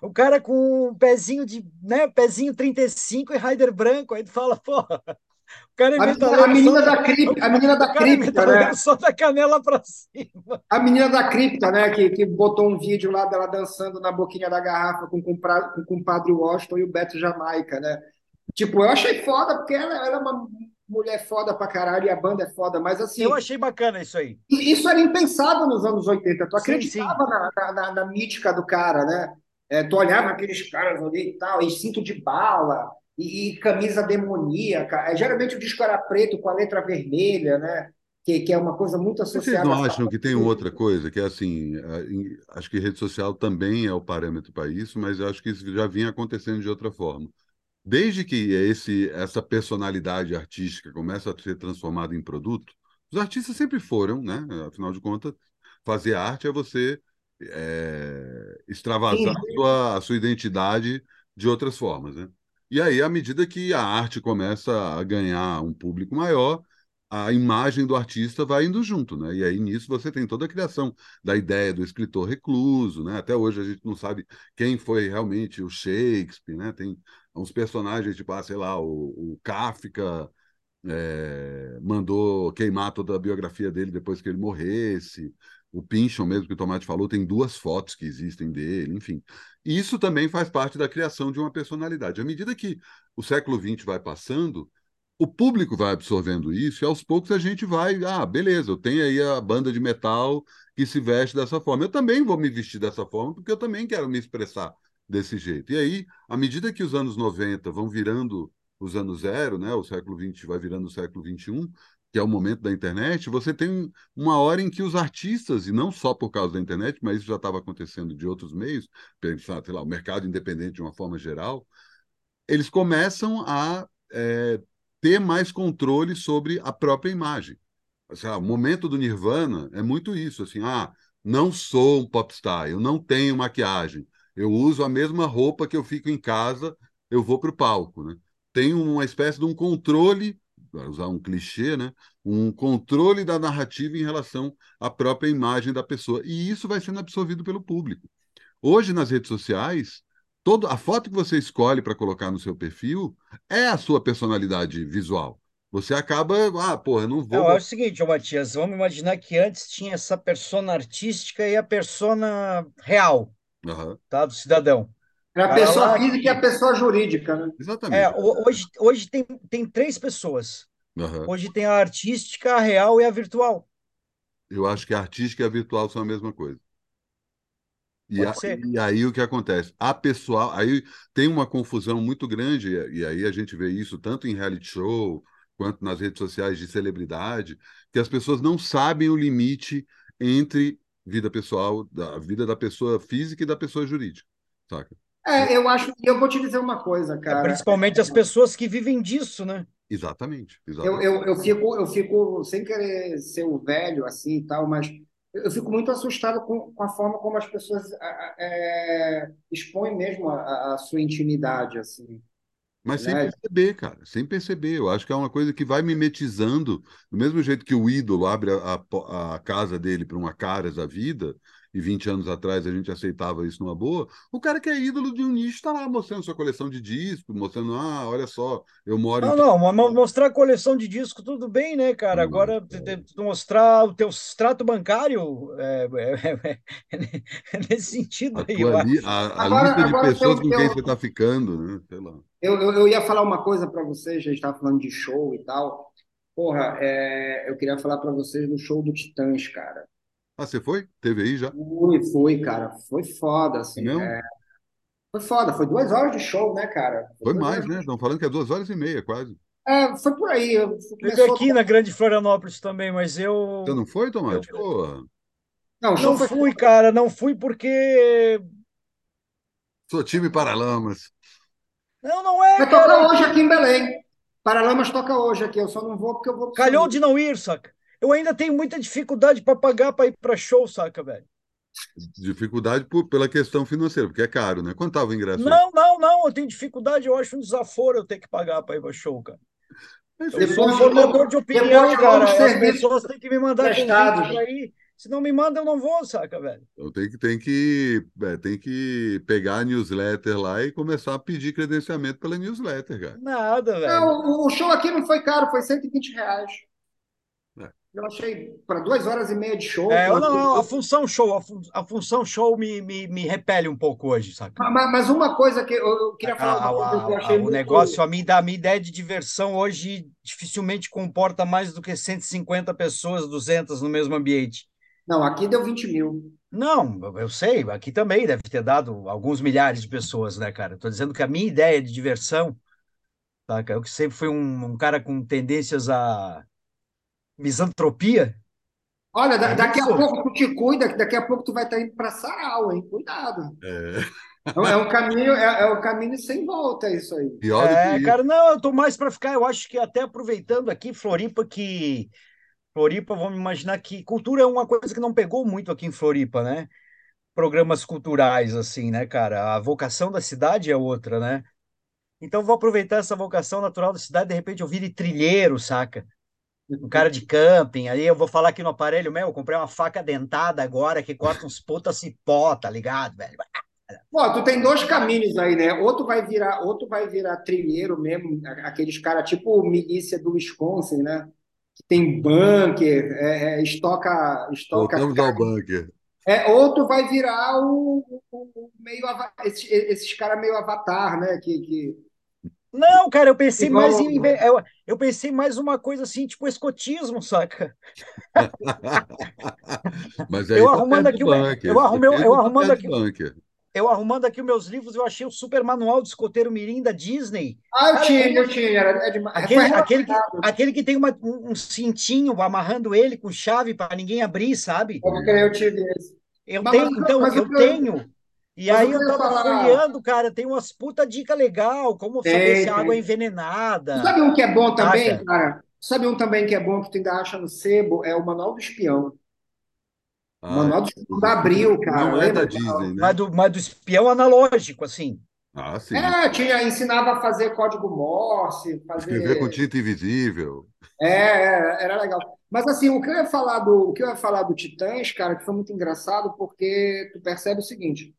O cara com um pezinho de, né, pezinho 35 e Raider branco, aí tu fala, pô, o cara A, metaleiro a menina só da cripta, a menina da cripta, né? só da canela pra cima. A menina da cripta, né? Que, que botou um vídeo lá dela dançando na boquinha da garrafa com, com, com o compadre Washington e o Beto Jamaica, né? Tipo, eu achei foda, porque ela, ela é uma mulher foda pra caralho e a banda é foda, mas assim. Eu achei bacana isso aí. Isso era impensável nos anos 80. Tu Sim, acreditava na, na, na, na mítica do cara, né? É, tu olhava aqueles caras ali e tal, e cinto de bala, e, e camisa demoníaca. É, geralmente o disco era preto com a letra vermelha, né? Que, que é uma coisa muito Vocês associada não a acham que tem outra coisa, que é assim, acho que rede social também é o parâmetro para isso, mas eu acho que isso já vinha acontecendo de outra forma. Desde que esse, essa personalidade artística começa a ser transformada em produto, os artistas sempre foram, né? Afinal de contas, fazer arte é você é, extravasar a sua, a sua identidade de outras formas, né? E aí, à medida que a arte começa a ganhar um público maior, a imagem do artista vai indo junto, né? E aí nisso você tem toda a criação da ideia do escritor recluso, né? Até hoje a gente não sabe quem foi realmente o Shakespeare, né? Tem uns personagens tipo, ah, sei lá, o, o Kafka é, mandou queimar toda a biografia dele depois que ele morresse. O Pynchon mesmo que o Tomate falou tem duas fotos que existem dele, enfim. Isso também faz parte da criação de uma personalidade. À medida que o século XX vai passando, o público vai absorvendo isso e aos poucos a gente vai, ah, beleza, eu tenho aí a banda de metal que se veste dessa forma. Eu também vou me vestir dessa forma porque eu também quero me expressar desse jeito. E aí, à medida que os anos 90 vão virando os anos zero, né, o século 20 vai virando o século 21, que é o momento da internet, você tem uma hora em que os artistas, e não só por causa da internet, mas isso já estava acontecendo de outros meios, pensar, sei lá, o mercado independente de uma forma geral, eles começam a é, ter mais controle sobre a própria imagem. O momento do Nirvana é muito isso, assim, ah, não sou um popstar, eu não tenho maquiagem, eu uso a mesma roupa que eu fico em casa, eu vou para o palco, né? Tem uma espécie de um controle, para usar um clichê, né? Um controle da narrativa em relação à própria imagem da pessoa, e isso vai sendo absorvido pelo público. Hoje, nas redes sociais, todo, a foto que você escolhe para colocar no seu perfil é a sua personalidade visual. Você acaba, ah, porra, não vou. Não, é o seguinte, Matias, vamos imaginar que antes tinha essa persona artística e a persona real, uhum. tá, do cidadão. Era a pessoa lá, física e a pessoa jurídica, né? Exatamente. É, hoje, hoje tem, tem três pessoas. Uhum. Hoje tem a artística, a real e a virtual. Eu acho que a artística e a virtual são a mesma coisa. E, a, e, aí o que acontece? A pessoal, aí tem uma confusão muito grande, e aí a gente vê isso tanto em reality show quanto nas redes sociais de celebridade, que as pessoas não sabem o limite entre vida pessoal, da vida da pessoa física e da pessoa jurídica, saca? É, eu acho, eu vou te dizer uma coisa, é, cara. É, principalmente as pessoas que vivem disso, né? Exatamente. exatamente. Eu, eu, eu, fico, eu fico, sem querer ser o velho assim e tal, mas eu fico muito assustado com, com a forma como as pessoas é, expõem mesmo a, a, sua intimidade, assim. Mas sem né? perceber, cara, sem perceber. Eu acho que é uma coisa que vai mimetizando, do mesmo jeito que o ídolo abre a, a, a casa dele para uma caras da vida, e 20 anos atrás a gente aceitava isso numa boa, o cara que é ídolo de um nicho está lá mostrando sua coleção de discos, mostrando, ah, olha só, eu moro não, em... Não, mostrar a coleção de disco, tudo bem, né, cara? Hum, Agora, é. mostrar o teu extrato bancário é, é, é, é nesse sentido aí. Li, a, a agora, lista de pessoas com quem você está ficando, né? Sei lá. Eu, eu, eu ia falar uma coisa para vocês, a gente estava falando de show e tal. Porra, é, eu queria falar para vocês do show do Titãs, cara. Ah, você foi? Teve aí já? Fui, fui, cara. Foi foda, assim. É, foi foda, foi duas horas de show, né, cara? Foi, foi mais, né? Estão falando que é duas horas e meia, quase. É, foi por aí. Teve aqui na Grande Florianópolis também, mas eu. Você não foi, Tomate? Eu... Pô. Não, não foi... fui, cara, não fui porque. Sou time Paralamas. Não, não é. Vai tocar hoje aqui em Belém. Paralamas toca hoje aqui, eu só não vou porque eu vou. Calhou de não ir, saca? Eu ainda tenho muita dificuldade para pagar para ir para show, saca, velho? Dificuldade por, pela questão financeira, porque é caro, né? Quanto estava o ingresso? Não, não, não, eu tenho dificuldade, eu acho um desaforo eu ter que pagar para ir para show, cara. Mas, eu sou um formador de opinião, cara. As pessoas têm que me mandar convite para ir. Se não me manda, eu não vou, saca, velho? Eu tenho que, tem que, é, tem que pegar a newsletter lá e começar a pedir credenciamento pela newsletter, cara. Nada, velho. Não, o show aqui não foi caro, foi 120 reais. Eu achei para duas horas e meia de show. É, não, não, a função show, a, fun a função show me, me, me, repele um pouco hoje, sabe? Mas, mas uma coisa que eu, queria falar, a, uma coisa que eu achei a, muito... O negócio, a minha, a minha ideia de diversão hoje dificilmente comporta mais do que 150 pessoas, 200 no mesmo ambiente. Não, aqui deu 20 mil. Não, eu sei, aqui também deve ter dado alguns milhares de pessoas, né, cara? Estou dizendo que a minha ideia de diversão, tá? eu que sempre fui um, um cara com tendências a misantropia. Olha, é daqui a pouco tu te cuida, que daqui a pouco tu vai estar tá indo para Sarau, hein? Cuidado. É. é um caminho, é, é um caminho sem volta isso aí. Pior é, cara, não, eu tô mais para ficar, eu acho que até aproveitando aqui Floripa que Floripa, vamos imaginar que cultura é uma coisa que não pegou muito aqui em Floripa, né? programas culturais, assim, né, cara? A vocação da cidade é outra, né? Então vou aproveitar essa vocação natural da cidade, de repente eu vire trilheiro, saca? Um cara de camping, aí eu vou falar aqui no aparelho, meu, eu comprei uma faca dentada agora que corta uns puta cipó, tá ligado, velho? Pô, tu tem dois caminhos aí, né? Outro vai virar, outro vai virar trilheiro mesmo, aqueles caras tipo milícia do Wisconsin, né? Que tem bunker, é, é, estoca, estoca. Voltamos ao bunker. É, outro vai virar o, o, o meio esses, esses caras meio avatar, né? Que, que... Não, cara, eu pensei Igual... mais em eu, eu pensei mais uma coisa assim, tipo escotismo, saca? Mas aí eu tá arrumando aqui, eu arrumei, eu arrumando aqui, bunker eu arrumando aqui os meus livros, eu achei o super manual do escoteiro mirim da Disney. Ah, eu tinha, eu tinha. Era, é demais. Aquele, aquele, que, aquele que tem uma, um, um cintinho amarrando ele com chave para ninguém abrir, sabe? Eu tive esse. Eu mas, tenho, então, eu, eu tenho. E aí eu, eu tava falar... folheando, cara, tem umas puta dica legal, como tem, saber se a água é envenenada. Sabe um que é bom também, cara? Sabe um também que é bom que tu ainda acha no sebo? É o Manual do Espião. Ah, Manual do da Abril, cara. Não é da Disney, né? Mas do, mas do espião analógico, assim. Ah, sim. É, tinha, ensinava a fazer código Morse, fazer... Escrever com tinta invisível. É, é, era legal. Mas assim, o que eu ia falar do, o que eu ia falar do Titãs, cara, que foi muito engraçado, porque tu percebe o seguinte: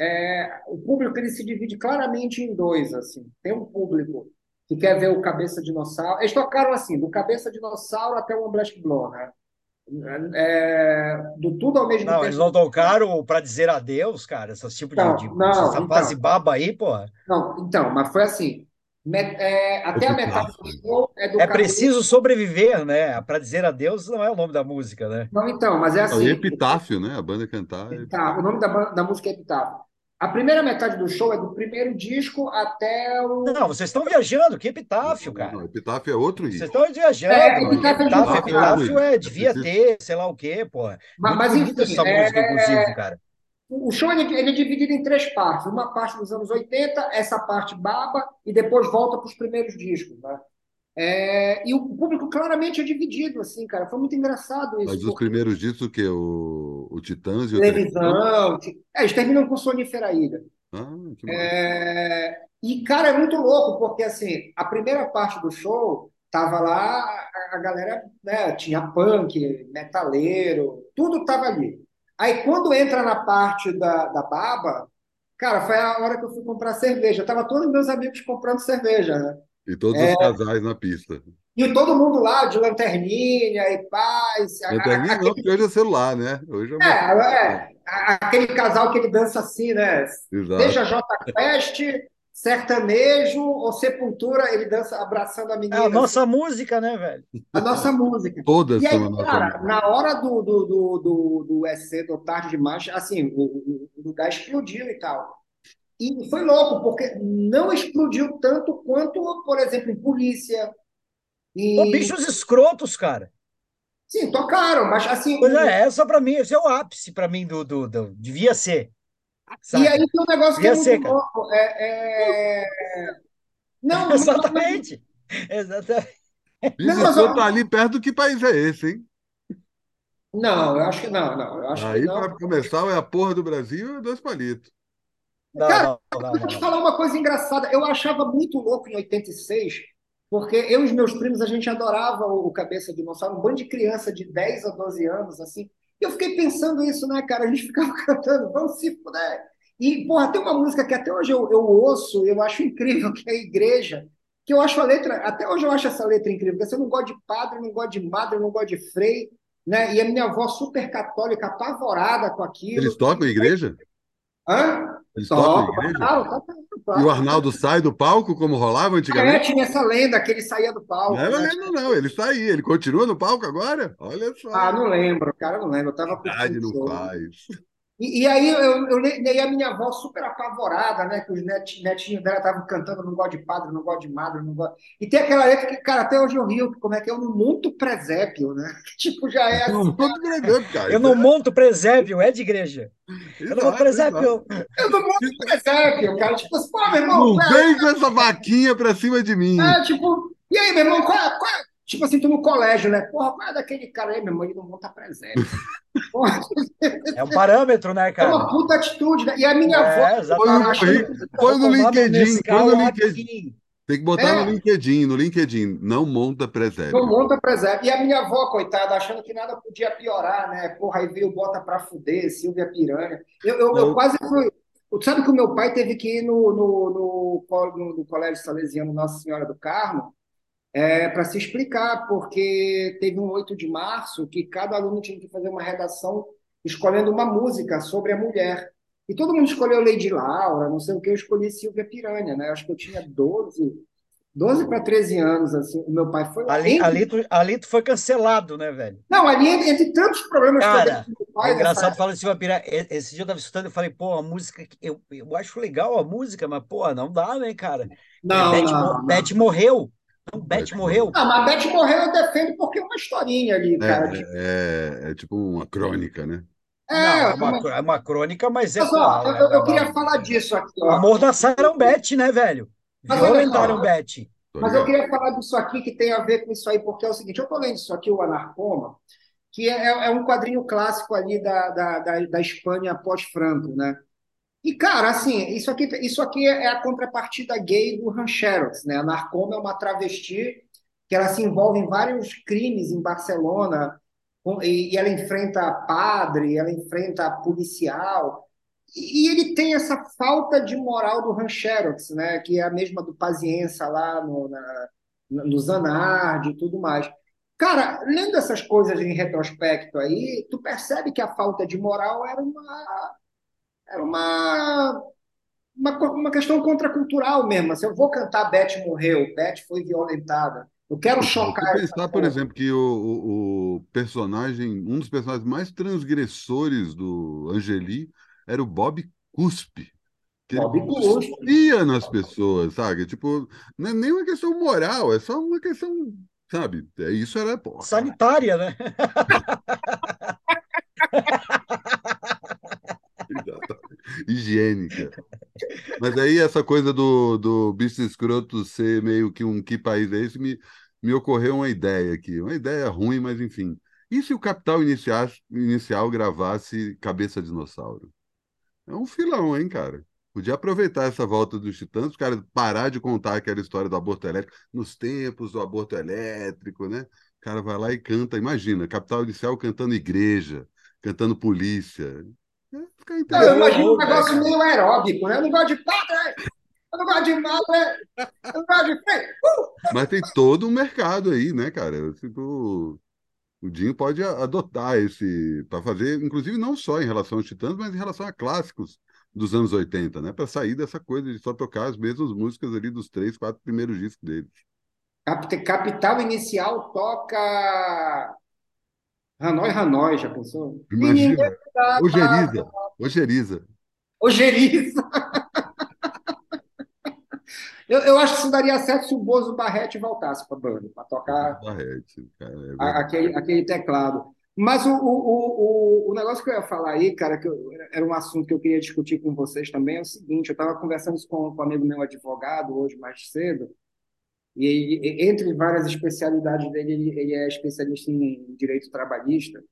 é, o público ele se divide claramente em dois, assim. Tem um público que quer ver o Cabeça Dinossauro. Eles tocaram assim, do Cabeça Dinossauro até o Black Blow, né? É, do tudo ao mesmo não, tempo. Eles não tocaram para dizer adeus, cara, esses tipo não, de, de não, essa então, fase baba aí, porra. Não, então, mas foi assim. Met, é, até a metade do show é do É preciso sobreviver, né? Para dizer adeus não é o nome da música, né? Não, então, mas é assim. É epitáfio, né? A banda cantar. É tá, o nome da, da música é Epitáfio. A primeira metade do show é do primeiro disco até o. Não, vocês estão viajando. Que epitáfio, cara? Não, epitáfio é outro Vocês estão viajando. É, epitáfio, epitáfio, é, epitáfio é, devia ter, sei lá o quê, pô. Mas, mas enfim, essa é... música, inclusive, cara. O show ele, ele, é dividido em três partes. Uma parte dos anos 80, essa parte baba, e depois volta para os primeiros discos. Né? É, e o público claramente é dividido, assim, cara. Foi muito engraçado isso. Mas os primeiros discos, o quê? O, o Titãs e o Televisão. É, eles terminam com Sonífera Ilha. Ah, é, e, cara, é muito louco, porque, assim, a primeira parte do show tava lá, a, a galera né, tinha punk, metaleiro, tudo tava ali. Aí quando entra na parte da, da baba, cara, foi a hora que eu fui comprar cerveja. Tava todos meus amigos comprando cerveja, né? E todos é, os casais na pista. E todo mundo lá de lanterninha e paz. Lanterninha aquele... não, porque hoje é celular, né? Hoje é, é, é, aquele casal que ele dança assim, né? Exato. Seja J Quest, sertanejo ou sepultura, ele dança abraçando a menina. É a nossa assim. música, né, velho? A nossa música. Todas e aí, cara, na hora do, do, do, do, do EC, do Tarde Demais, assim, o, o lugar explodiu e tal. E foi louco, porque não explodiu tanto quanto, por exemplo, em polícia. Em... Pô, bichos escrotos, cara. Sim, tocaram, mas assim. Pois é, essa para mim, esse é o ápice para mim do, do, do, Devia ser. Sabe? E aí tem um negócio que é muito louco. É, é... Não, Exatamente. Não... Exatamente. Não, eu... tá ali perto do que país é esse, hein? Não, eu acho que não, não. Eu acho aí, para começar, é a porra do Brasil e dois palitos. Não, Cara, não, não, vou te falar uma coisa engraçada. Eu achava muito louco em 86, porque eu e os meus primos, a gente adorava o Cabeça de Dinossauro, um bando de criança de 10 a 12 anos, assim. E eu fiquei pensando isso, né, cara? A gente ficava cantando, vamos se puder. E, porra, tem uma música que até hoje eu, eu ouço, eu acho incrível, que é a Igreja, que eu acho a letra, até hoje eu acho essa letra incrível, porque eu não gosto de padre, não gosto de madre, não gosto de frei, né? E a minha avó super católica, apavorada com aquilo. Eles tocam igreja? Hã? Eles tocam em igreja? E o Arnaldo sai do palco como rolava antigamente? É, tinha essa lenda que ele saía do palco. Não é né? lenda, não, ele aí, ele continua no palco agora? Olha só. Ah, não lembro, cara, não lembro. Eu tava com não faz. E, e, aí eu, eu, eu, a minha avó super apavorada, né? Que os net, netinhos dela estavam cantando não gosto de padre, não gosto de madre, não gosto. E tem aquela letra que, cara, até hoje eu rio, como é que é? Eu não monto presépio, né? Tipo, já é. Assim, não monto presépio, cara. Eu não monto presépio, é de igreja. Exato, eu não monto presépio. Eu não monto presépio, cara. Tipo, pô, meu irmão. Não vem com essa vaquinha pra cima de mim. É, tipo, e aí, meu irmão, qual, qual, Tipo assim, tu no colégio, né? Porra, qual é daquele cara aí, meu irmão? Ele não monta presente. Porra, É um parâmetro, né, é cara? uma puta atitude, né? E a minha É, avó, exatamente. Põe, põe no tomar meu LinkedIn, põe no LinkedIn. Tem que botar É. no LinkedIn, no LinkedIn. Não monta presépio. não monta presépio. E a minha avó, coitada, achando que nada podia piorar, né? Porra, aí veio Bota Pra Fuder, Silvia Piranha. Eu, eu, eu quase fui... Sabe que o meu pai teve que ir no, no, no, no- no Colégio Salesiano Nossa Senhora do Carmo é, para se explicar, porque teve um 8 de março que cada aluno tinha que fazer uma redação escolhendo uma música sobre a mulher. E todo mundo escolheu Lady Laura, não sei o que, eu escolhi Silvia Piranha, né? Acho que eu tinha 12, 12 para 13 anos, assim. O meu pai foi. Ali, Entre- ali, tu, ali tu foi cancelado, né, velho? Não, ali, entre tantos problemas que eu Cara, tenho com meu É pai, engraçado falar de Silva Pira. E- Esse dia eu tava escutando e falei, pô, a música. que- Eu, eu acho legal a música, mas, pô, não dá, né, cara? Não, Beth, não, não. Beth morreu. Não, Beth Beth morreu. Não, mas a Beth morreu, eu defendo porque é uma historinha ali, cara. de- É, é, é tipo uma crônica, né? Não, É, é uma, é uma crônica, mas é. Mas, ó, eu, eu- eu é queria falar disso aqui, O ó. amor da Sarah Beth, né, velho? Violentaram. Beth. Tô Mas eu queria falar disso aqui que tem a ver com isso aí, porque é o seguinte, eu estou lendo isso aqui, o Anarcoma, que é, é um quadrinho clássico ali da, da, da, da Espanha pós-Franco, né? E, cara, assim, isso aqui, isso aqui é a contrapartida gay do Rancheros, né? A Narcoma é uma travesti que ela se envolve em vários crimes em Barcelona, e, ela enfrenta padre, ela enfrenta policial, e ele tem essa falta de moral do Rancheros, né? Que é a mesma do Pazienza lá no, na, no Zanardi e tudo mais. Cara, lendo essas coisas em retrospecto aí, tu percebe que a falta de moral era uma era uma, uma, uma questão contracultural mesmo. Se eu vou cantar Beth morreu, Beth foi violentada, eu quero Se chocar essa pensar, por exemplo, que o, o, o personagem, um dos personagens mais transgressores do Angeli era o Bob Cuspe. Que ele Bob Cuspe. cuspia nas pessoas, sabe? Tipo, não é nem uma questão moral, é só uma questão, sabe? É, isso era, porra. Sanitária, né? higiênica. Mas aí essa coisa do, do bicho escroto ser meio que um que país é esse, me, me ocorreu uma ideia aqui. Uma ideia ruim, mas enfim. E se o Capital inicial, inicial gravasse Cabeça Dinossauro? É um filão, hein, cara? Podia aproveitar essa volta dos Titãs, os caras parar de contar aquela história do aborto elétrico, nos tempos do aborto elétrico, né? O cara vai lá e canta, imagina, Capital Inicial cantando igreja, cantando polícia. É, fica Não, eu imagino um né, negócio cara? meio aeróbico, né? Eu não gosto de padre, eu não gosto de madre, eu não gosto de freio. Mas tem todo um mercado aí, né, cara? Tipo, o Dinho pode adotar esse para fazer, inclusive não só em relação aos Titãs, mas em relação a clássicos dos anos 80, né? Para sair dessa coisa de só tocar as mesmas músicas ali dos três, quatro primeiros discos deles. Cap- Capital Inicial toca Hanoi, Hanoi, já pensou? Imagina, Ojeriza, Ojeriza. Ojeriza. Eu, eu acho que isso daria certo se o Bozo Barrete voltasse para a banda, para tocar Barrete, cara, é a- aquele, aquele teclado. Mas o, o, o, o, o negócio que eu ia falar aí, cara, que eu- era um assunto que eu queria discutir com vocês também, é o seguinte: eu estava conversando isso com, com um amigo meu advogado hoje mais cedo, e ele, entre várias especialidades dele, ele, ele é especialista em direito trabalhista.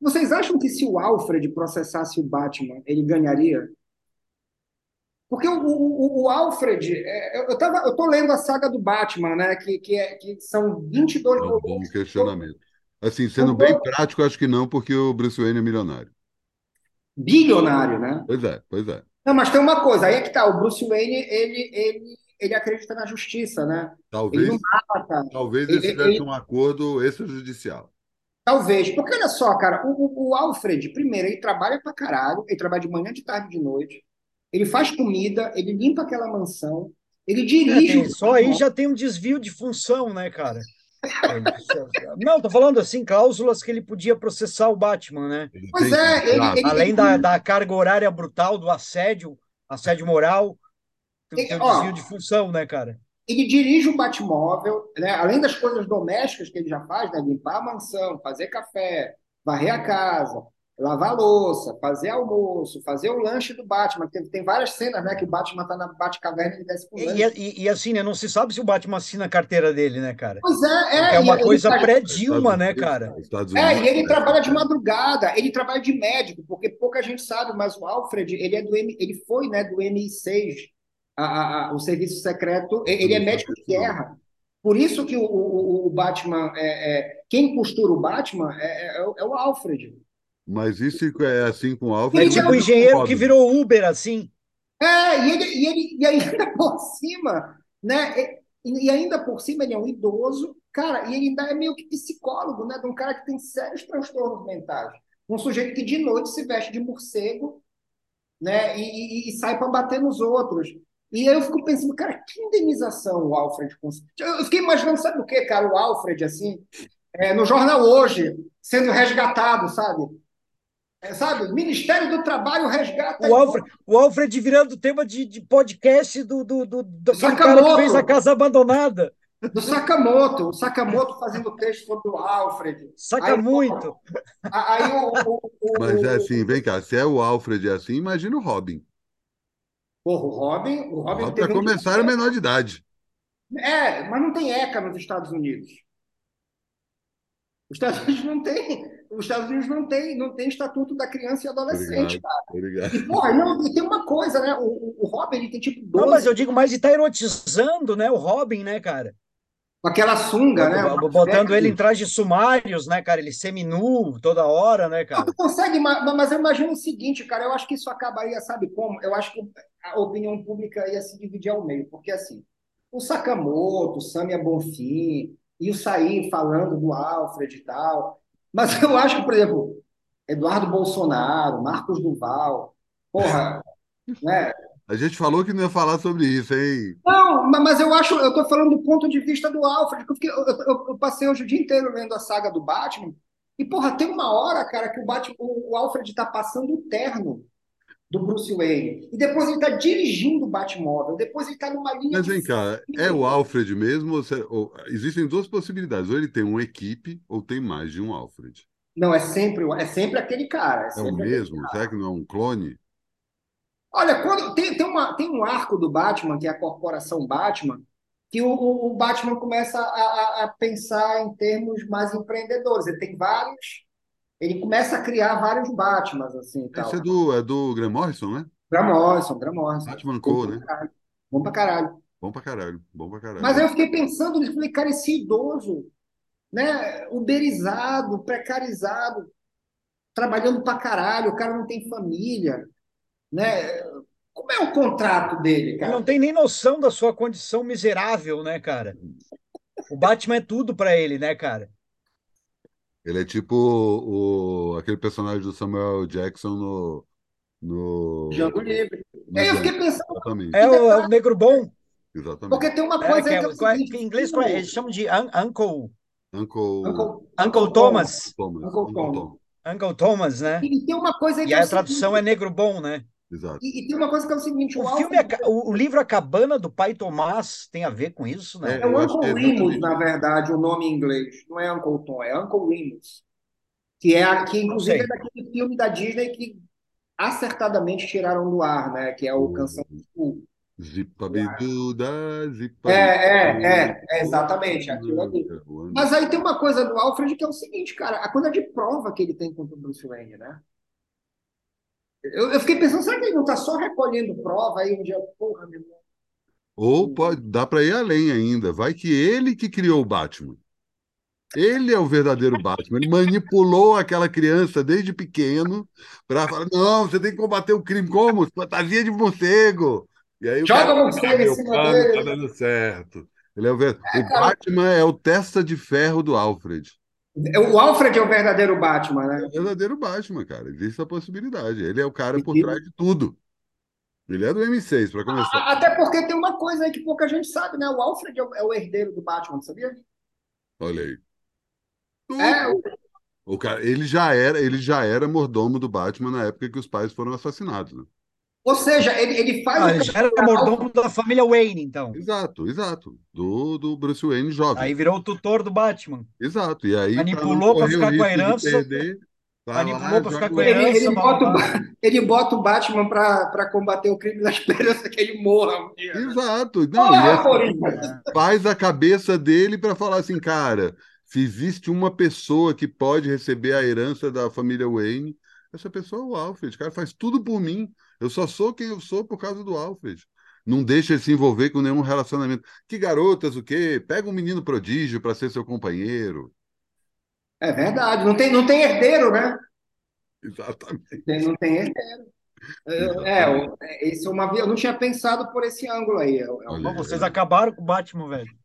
Vocês acham que se o Alfred processasse o Batman, ele ganharia? Porque o, o, o Alfred, é, eu, eu, tava, eu tô lendo a saga do Batman, né? Que, que, é, que são 22 É um bom questionamento. Assim, sendo bem prático, acho que não, porque o Bruce Wayne é milionário. Bilionário, né? Pois é, pois é. Não, mas tem uma coisa, aí é que tá, o Bruce Wayne, ele, ele, ele acredita na justiça, né? Ele Talvez, não mata, talvez ele- eles tivessem ele- um acordo extrajudicial. talvez. Porque olha só, cara, o, o- o Alfred, primeiro, ele trabalha pra caralho, ele trabalha de manhã, de tarde, de noite, ele faz comida, ele limpa aquela mansão, ele É, dirige o só aí já tem um desvio de função, né, cara? Não, tô falando assim, cláusulas que ele podia processar o Batman, né? Ele Pois é, ele- ele- Além da, da carga horária brutal, do assédio, assédio moral, tem, tem um Ó, desvio de função, né, cara? ele dirige o Batmóvel, né? Além das coisas domésticas que ele já faz, né? Limpar a mansão, fazer café, varrer a casa. lavar a louça, fazer almoço, fazer o lanche do Batman. Tem, tem várias cenas, né? Que o Batman tá na Batcaverna e desce pro E, lanche. e, e assim, né? Não se sabe se o Batman assina a carteira dele, né, cara? Pois é, é. É uma e ele coisa tá- pré-Dilma, né, cara? Estados É, Unidos, e ele né? trabalha de madrugada, ele trabalha de médico, porque pouca gente sabe, mas o Alfred, ele é do M, ele foi, né, do MI6, a, a- o serviço secreto, ele é médico de guerra. Por isso que o, o, o Batman, é, é- quem costura o Batman é, é o- é o Alfred. Mas isso é assim com o É Alfred. tipo eu o engenheiro concordo. que virou Uber, assim. É, e ele, e ele e ainda por cima, né? E, e ainda por cima ele é um idoso, cara, e ele ainda é meio que psicólogo, né? De um cara que tem sérios transtornos mentais. Um sujeito que de noite se veste de morcego, né? E, e- e sai para bater nos outros. E aí eu fico pensando, cara, que indenização o Alfred conseguiu. Eu fiquei imaginando, sabe o que, cara? O Alfred, assim, é, no jornal hoje, sendo resgatado, sabe? É, sabe? Ministério do Trabalho resgata. O Alfred, o Alfred virando tema de, de podcast do, do, do, do, cara que Sakamoto. fez a Casa Abandonada. Do Sakamoto, o Sakamoto fazendo texto sobre o Alfred. Saca Aí, muito. Aí o, o, o- Mas é assim, vem cá, se é o Alfred assim, imagina o Robin. Porra, o Robin, o O Robin teve para um- começar, era menor de idade. É, mas não tem ECA nos Estados Unidos. Os Estados Unidos não tem, os Estados Unidos não tem, não tem estatuto da criança e adolescente, Obrigado. cara. Obrigado. E porra, não, e tem uma coisa, né? O, o- Robin ele tem tipo 12, Não, mas eu digo mais de tá erotizando, né? O Robin, né, cara? Com aquela sunga, né? Botando ele em trajes sumários, né, cara? Ele seminu toda hora, né, cara? Tu consegue, ma- mas eu imagino o seguinte, cara, eu acho que isso acabaria, sabe como? Eu acho que a opinião pública ia se dividir ao meio, porque assim, o Sakamoto, o Samia Bonfim, e o Saí falando do Alfred e tal, mas eu acho que, por exemplo, Eduardo Bolsonaro, Marcos Duval, porra, né? A gente falou que não ia falar sobre isso, hein? Não, ma- mas eu acho, eu tô falando do ponto de vista do Alfred, que eu, eu- eu- passei hoje o dia inteiro lendo a saga do Batman, e, porra, tem uma hora, cara, que o Batman, o, Alfred tá passando o terno do Bruce Wayne, e depois ele tá dirigindo o Batmóvel, depois ele tá numa linha Mas de vem cá, é o Alfred mesmo? Ou, ou- existem duas possibilidades. Ou ele tem uma equipe, ou tem mais de um Alfred. Não, é sempre, é sempre aquele cara. É, É o mesmo? Será que não é um clone? Olha, quando tem, tem, uma, tem um arco do Batman, que é a Corporação Batman, que o, o, Batman começa a, a, pensar em termos mais empreendedores. Ele tem vários, ele começa a criar vários Batmans, assim, tal. Esse é do, é do Graham Morrison, né? Graham Morrison, Graham Morrison. Batman Co, né? caralho. Bom pra caralho. Bom pra caralho. Bom pra caralho. Mas aí eu fiquei pensando nisso, falei, cara, esse idoso, né, uberizado, precarizado, trabalhando pra caralho, o cara não tem família, né? Como é o contrato dele, Ele cara? não tem nem noção da sua condição miserável, né, cara? O Batman é tudo pra ele, né, cara? Ele é tipo o, aquele personagem do Samuel Jackson no. no Django Livre. no Aí eu fiquei pensando, Exatamente. É o, é o negro bom. Exatamente. porque tem uma É, coisa que é, que é qual é- que em inglês qual é? eles chamam de un- Uncle, Uncle, Uncle, Uncle Thomas. Thomas. Uncle. Tom. Uncle Thomas, né? E, tem uma coisa aí E que é a tradução é negro bom, né? Exato. e, e tem uma coisa que é o seguinte, O o filme, Alfred A- o, o livro A Cabana do Pai Tomás tem a ver com isso, não? É, é Uncle é Remus, na verdade, o nome em inglês. Não é Uncle Tom, é Uncle Remus. Que é a- que inclusive é daquele filme da Disney que acertadamente tiraram do ar, né? Que é o Canção do Sul. Zipa biduda, zipa É, é, biduda. é, é exatamente aquilo ali. Mas aí tem uma coisa do Alfred que é o seguinte, cara, a coisa de prova que ele tem contra o Bruce Wayne, né? Eu, eu fiquei pensando, será que ele não tá só recolhendo prova aí um dia, porra, meu irmão? Ou pode, dá para ir além ainda. Vai que ele que criou o Batman. Ele é o verdadeiro Batman. Ele manipulou aquela criança desde pequeno para falar: não, você tem que combater o crime como? Fantasia de morcego. E aí o Joga o morcego "Ah, em cima plano dele." tá dando certo. Ele é o, ver... o cara. Batman é o testa de ferro do Alfred. O Alfred é o verdadeiro Batman, É né? o verdadeiro Batman, cara. Existe a possibilidade. Ele é o cara por trás de tudo. Ele é do M6, para começar. Até porque tem uma coisa aí que pouca gente sabe, né? O Alfred é o, é herdeiro do Batman, sabia? Olha aí. É, o- O cara, ele já era, ele já era mordomo do Batman na época que os pais foram assassinados, né? Ou seja, ele, ele faz Ah, o ele já era mordomo da família Wayne, então. Exato, exato. Do, do Bruce Wayne jovem. Aí virou o tutor do Batman. Exato. E aí, Manipulou o ficar com a herança. perder, Manipulou para ficar com a ele, herança. ele, blá, bota, o- ele bota o Batman para combater o crime na esperança que ele morra um dia. né? Exato. Não, Porra, é- faz a cabeça dele para falar assim, cara, se existe uma pessoa que pode receber a herança da família Wayne, essa pessoa é o Alfred. Cara, faz tudo por mim. Eu só sou quem eu sou por causa do Alfred. Não deixa ele se envolver com nenhum relacionamento. Que garotas, o quê? Pega um menino prodígio para ser seu companheiro. É verdade, não tem, não tem herdeiro, né? Exatamente. Tem- não tem herdeiro. É, o- é, esse é uma, eu não tinha pensado por esse ângulo aí. É- é Olha aí, vocês acabaram com o Batman, velho.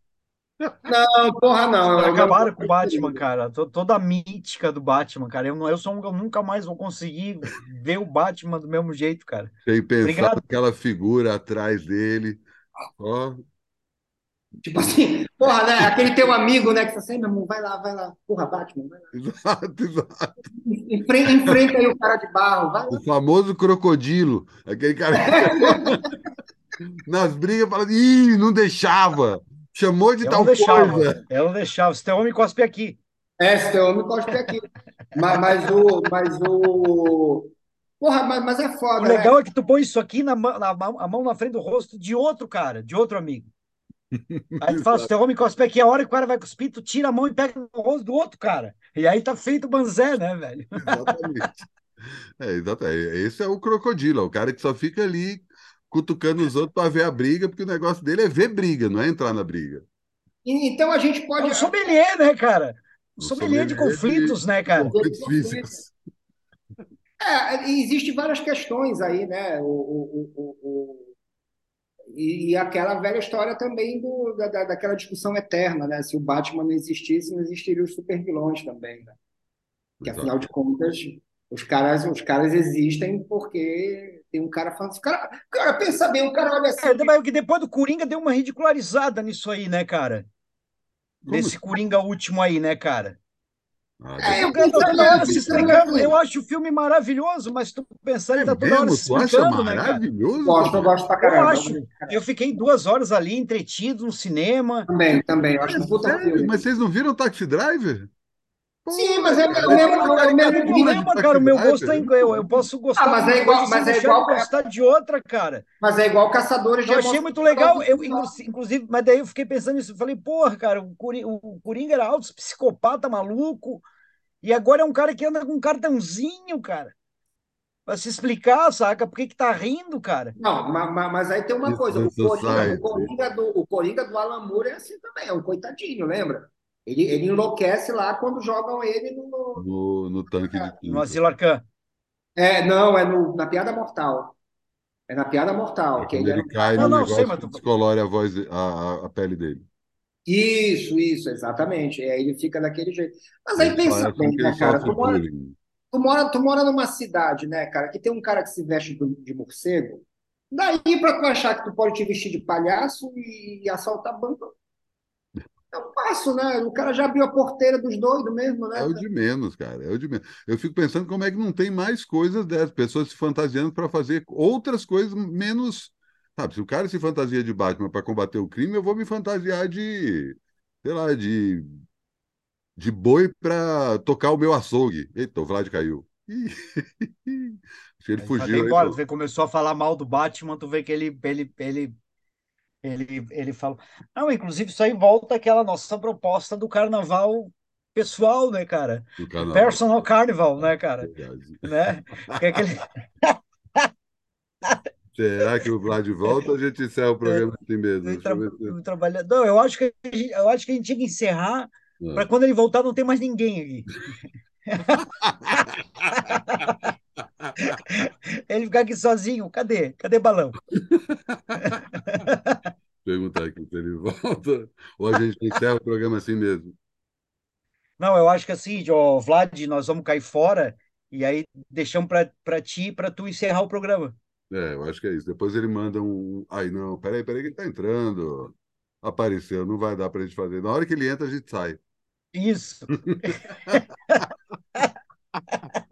Não, porra, não. Acabaram com o Batman, cara. To- Toda a mítica do Batman, cara. Eu, não, eu, sou um, eu nunca mais vou conseguir ver o Batman do mesmo jeito, cara. Tem pensado Obrigado. aquela figura atrás dele. Ó, Tipo assim, porra, né? Aquele teu amigo, né? Que você assim, meu irmão, vai lá, vai lá. Porra, Batman, vai lá. exato, exato. Enfrenta, enfrenta aí o cara de barro, vai lá. O famoso crocodilo. Aquele cara que nas brigas fala, ih, não deixava. Chamou de Eu tal deixava. coisa. Eu não deixava. Se tem homem, cospe aqui. É, se teu homem cospe aqui. Mas, mas o. Mas o. Porra, mas, mas é O foda, né? legal é que tu põe isso aqui na, mão- na a mão na frente do rosto de outro cara, de outro amigo. Aí tu fala, se teu homem cospe aqui, a hora que o cara vai cuspir, tu tira a mão e pega no rosto do outro cara. E aí tá feito o banzé, né, velho? Exatamente. É, exatamente. Esse é o crocodilo, é o cara que só fica ali cutucando os outros para ver a briga, porque o negócio dele é ver briga, não é entrar na briga. Então a gente É pode. um sommelier, né, cara? Um sommelier de sommelier de- conflitos, né, cara? Conflitos físicos. É, e existe várias questões aí, né? O, o, o, o- o- e, e aquela velha história também do, da, da- daquela discussão eterna, né? Se o Batman não existisse, não existiriam os supervilões também, né? Que Exato. afinal de contas, os caras, os caras existem porque tem um cara falando. Cara, cara, pensa bem, o cara olha assim. É, que depois do Coringa deu uma ridicularizada nisso aí, né, cara? Como Desse Coringa último aí, né, cara? Ah, É, Eu, eu hora se assim, explicando. assim. Eu acho o filme maravilhoso, mas se tu pensar, ele é tá toda hora mesmo? se Tu acha explicando, né, cara? maravilhoso? Gosto, eu gosto pra Eu caramba. acho. Eu fiquei duas horas ali entretido no cinema. Também, também. Eu acho um puta Sério? filme. Mas vocês não viram Taxi Driver? Sim, mas é o mesmo- é o cara mesmo é cara. O meu gosto é. Eu, eu posso gostar Ah, mas de é igual- coisa mas é igual- gostar de outra, cara. Mas é igual Caçadores de Eu achei muito legal, eu, inclu- inclusive, mas daí eu fiquei pensando nisso, eu falei, porra, cara, o Coringa, o Coringa era alto, psicopata, maluco, e agora é um cara que anda com um cartãozinho, cara, pra se explicar, saca? Por que que tá rindo, cara? Não, ma- ma- mas, aí tem uma coisa, o Coringa, o Coringa do, o Coringa do Alan Moore é assim também, é um coitadinho, lembra? Ele, ele enlouquece lá quando jogam ele no... No, no tanque de No tinta. Asilo Arcan. É, não, é no, na Piada Mortal. É na Piada Mortal. É que ele ele era- cai Não, no não, negócio sei, mas tu- descolore a voz, a, a, pele dele. Isso, isso, exatamente. É, ele fica daquele jeito. Mas aí Ele pensa bem, né, ele cara? Tu mora, tu, mora, tu mora numa cidade, né, cara, que tem um cara que se veste de morcego. Daí pra tu achar que tu pode te vestir de palhaço e, e assaltar banco. É um passo, né? O cara já abriu a porteira dos doidos mesmo, né? É o de menos, cara. É o de menos. Eu fico pensando como é que não tem mais coisas dessas, pessoas se fantasiando para fazer outras coisas menos. Sabe, se o cara se fantasia de Batman para combater o crime, eu vou me fantasiar de, sei lá, de, de boi para tocar o meu açougue. Eita, o Vlad caiu. Ih, Acho que ele fugiu aí. embora, do- tu vê, começou a falar mal do Batman, tu vê que ele, ele, ele, ele, ele falou. Não, inclusive, isso aí volta àquela nossa proposta do carnaval pessoal, né, cara? canal. Personal Carnival, né, cara? Verdade. Né? É aquele... Será que o Vlad volta ou a gente encerra o programa assim mesmo? eu tra- do trabalhador. Eu acho que a gente- eu acho que a gente tinha que encerrar Ah. para quando ele voltar não ter mais ninguém aqui. Ele ficar aqui sozinho. Cadê? Cadê balão? Perguntar aqui se ele volta ou a gente encerra o programa assim mesmo. Não, eu acho que assim, ó, Vlad, nós vamos cair fora e aí deixamos para ti para tu encerrar o programa. É, eu acho que é isso. Depois ele manda um. Ai, não, peraí, peraí, que ele tá entrando. Apareceu, não vai dar pra gente fazer. Na hora que ele entra, a gente sai. Isso.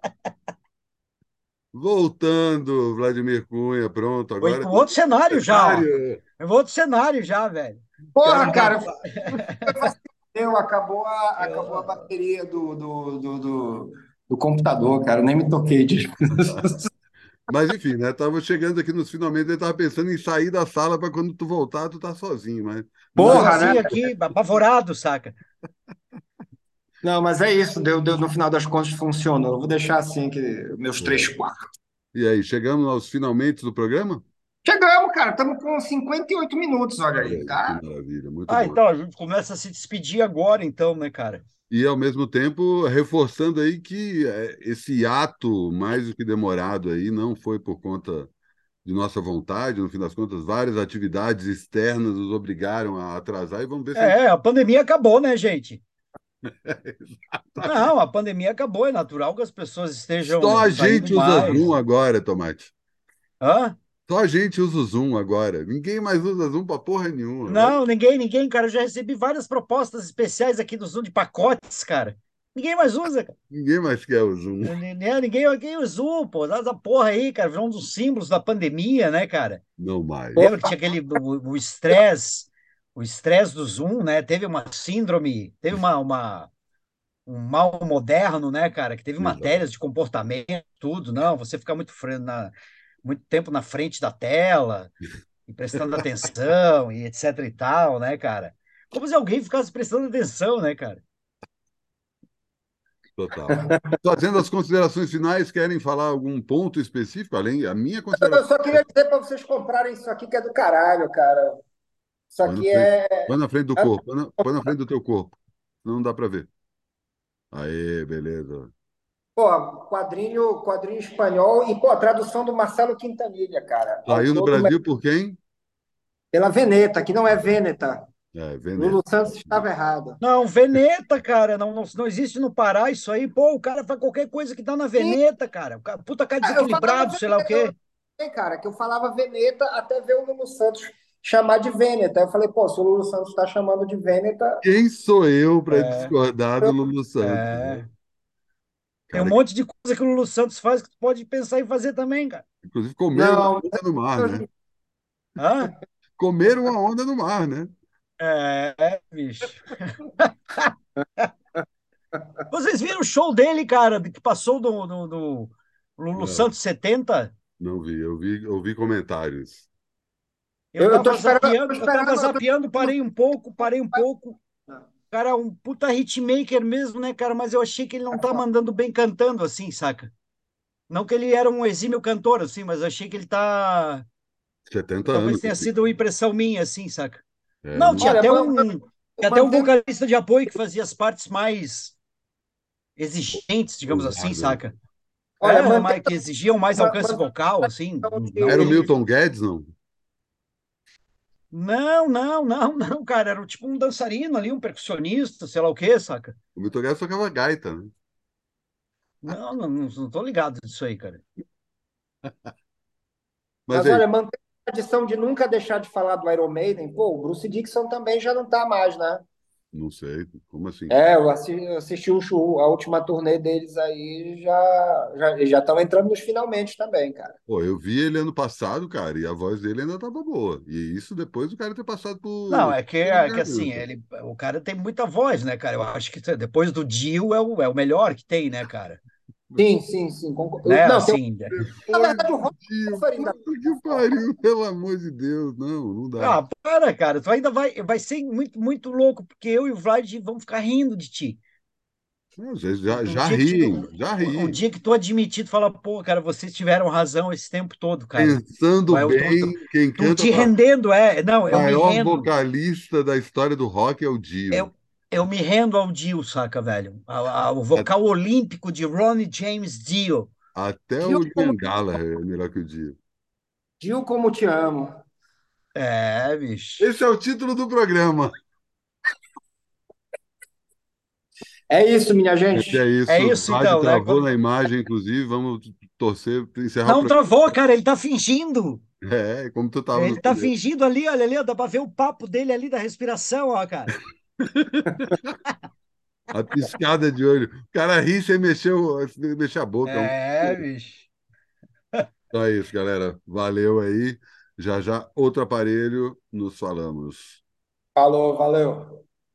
Voltando, Vladimir Cunha, pronto. Foi Agora. com outro cenário já. É outro cenário já, velho. Porra, Cara, cara, deu, acabou a, acabou a bateria do, do, do, do, do computador, cara. Nem me toquei de. Mas enfim, né? Tava chegando aqui nos finalmente, ele tava pensando em sair da sala para quando tu voltar, tu tá sozinho, mas. Porra, assim, né? aqui, apavorado, saca? Não, mas é isso, deu, deu, no final das contas funcionou. Eu vou deixar assim que meus é. três quartos. E aí, chegamos aos finalmente do programa? Chegamos, cara. Estamos com 58 minutos, olha aí, tá? Que maravilha, muito Ah, bom. então, a gente começa a se despedir agora, então, né, cara? E, ao mesmo tempo, reforçando aí que é, esse ato, mais do que demorado aí, não foi por conta de nossa vontade, no fim das contas, várias atividades externas nos obrigaram a atrasar e vamos ver se. É, a pandemia acabou, né, gente? Não, a pandemia acabou, é natural que as pessoas estejam. Só a gente usa mais. Zoom agora, Tomate. Hã? Só a gente usa o Zoom agora. Ninguém mais usa Zoom pra porra nenhuma. Não, né? ninguém, ninguém, cara. Eu já recebi várias propostas especiais aqui do Zoom de pacotes, cara. Ninguém mais usa, cara. Ninguém mais quer o Zoom. Ninguém, ninguém, ninguém usa o Zoom, pô. Essa porra aí, cara, virou um dos símbolos da pandemia, né, cara? Não mais. Lembra que tinha aquele o estresse, o estresse do Zoom, né? Teve uma síndrome, teve uma, uma um mal moderno, né, cara? Que teve Exato. matérias de comportamento, tudo. Não, você fica muito na, muito tempo na frente da tela, e prestando atenção, e etc e tal, né, cara? Como se alguém ficasse prestando atenção, né, cara? Total. Fazendo as considerações finais, querem falar algum ponto específico, além a minha consideração? Eu só queria dizer para vocês comprarem isso aqui que é do caralho, cara. Isso aqui põe é. Põe na frente do corpo, põe na, põe na frente do teu corpo. Não dá para ver. Aê, beleza. Pô, quadrinho, quadrinho espanhol e, pô, a tradução do Marcelo Quintanilha, cara. Saiu no Brasil por quem? Pela Veneta, que não é Veneta. É, Veneta. Lulu Santos estava errado. Não, Veneta, cara, não, não, não existe no Pará isso aí. Pô, o cara faz qualquer coisa que tá na Veneta, cara. Puta cara ah, desequilibrado, sei lá o quê. É, cara, que eu falava Veneta até ver o Lulu Santos chamar de Veneta. Eu falei, pô, se o Lulu Santos está chamando de Veneta. Quem sou eu para é. discordar do Lulu Santos? É. Né? Tem um monte de coisa que o Lulu Santos faz que tu pode pensar em fazer também, cara. Inclusive comer não, uma onda no mar, né? Hã? Comer uma onda no mar, né? É, é bicho. Vocês viram o show dele, cara, que passou do, do, do Lulu não, Santos 70? Não vi, eu vi, eu vi comentários. Eu, eu, tava, zapeando, eu tava zapeando, parei um pouco, parei um pouco. Cara, um puta hitmaker mesmo, né, cara? Mas eu achei que ele não tá mandando bem cantando, assim, saca? Não que ele era um exímio cantor, assim, mas eu achei que ele tá. 70 Talvez anos. tenha sido uma impressão minha, assim, saca? É, não, tinha até um. Tinha até um vocalista de apoio que fazia as partes mais exigentes, digamos assim, saca? Olha, é, mas que exigiam mais alcance vocal, assim. Não, era o Milton Guedes, não? Não, não, não, não, cara. Era tipo um dançarino ali, um percussionista, sei lá o quê, saca? O Milton Guedes tocava gaita, né? Não, não, não tô ligado disso aí, cara. Mas, Mas olha, mantém a tradição de nunca deixar de falar do Iron Maiden. Pô, o Bruce Dixon também já não tá mais, né? Não sei, como assim? É, eu assisti, eu assisti o show, a última turnê deles aí, já já já estão entrando nos finalmente também, cara. Pô, eu vi ele ano passado, cara, e a voz dele ainda tava boa. E isso depois do cara ter passado por. Não, é que, é que assim, ele, o cara tem muita voz, né, cara? Eu acho que depois do Dio é o, é o melhor que tem, né, cara? Sim, sim, sim. Concordo. Né? Não, assim, tem... Na verdade, o Rock que pariu, pelo amor de Deus. Não, não dá. Ah, para, cara. Tu ainda vai, vai ser muito, muito louco, porque eu e o Vlad vamos ficar rindo de ti. Não, já, já riem, já riem. O dia que tu admitir, tu fala, pô, cara, vocês tiveram razão esse tempo todo, cara. Pensando bem, tô, quem tô canta... te rendendo, é. Não, eu maior me rendo. vocalista da história do rock é o Dio. Eu, eu me rendo ao Dio, saca, velho? o vocal olímpico de Ronnie James Dio. Até Dio o Liam Gallagher é melhor que o Dio. Dio, como te amo. É, bicho. Esse é o título do programa. É isso, minha gente. É isso. É isso, então. Né? Travou né? na imagem, inclusive. Vamos torcer para encerrar. Não travou, cara. Ele tá fingindo. É, como tu tava. Ele tá poder. fingindo ali, olha ali, dá para ver o papo dele ali da respiração, ó, cara. a piscada de olho. O cara ri sem mexer, mexer a boca. É, bicho. Então é isso, galera. Valeu aí. Já já, outro aparelho, nos falamos. Falou, valeu.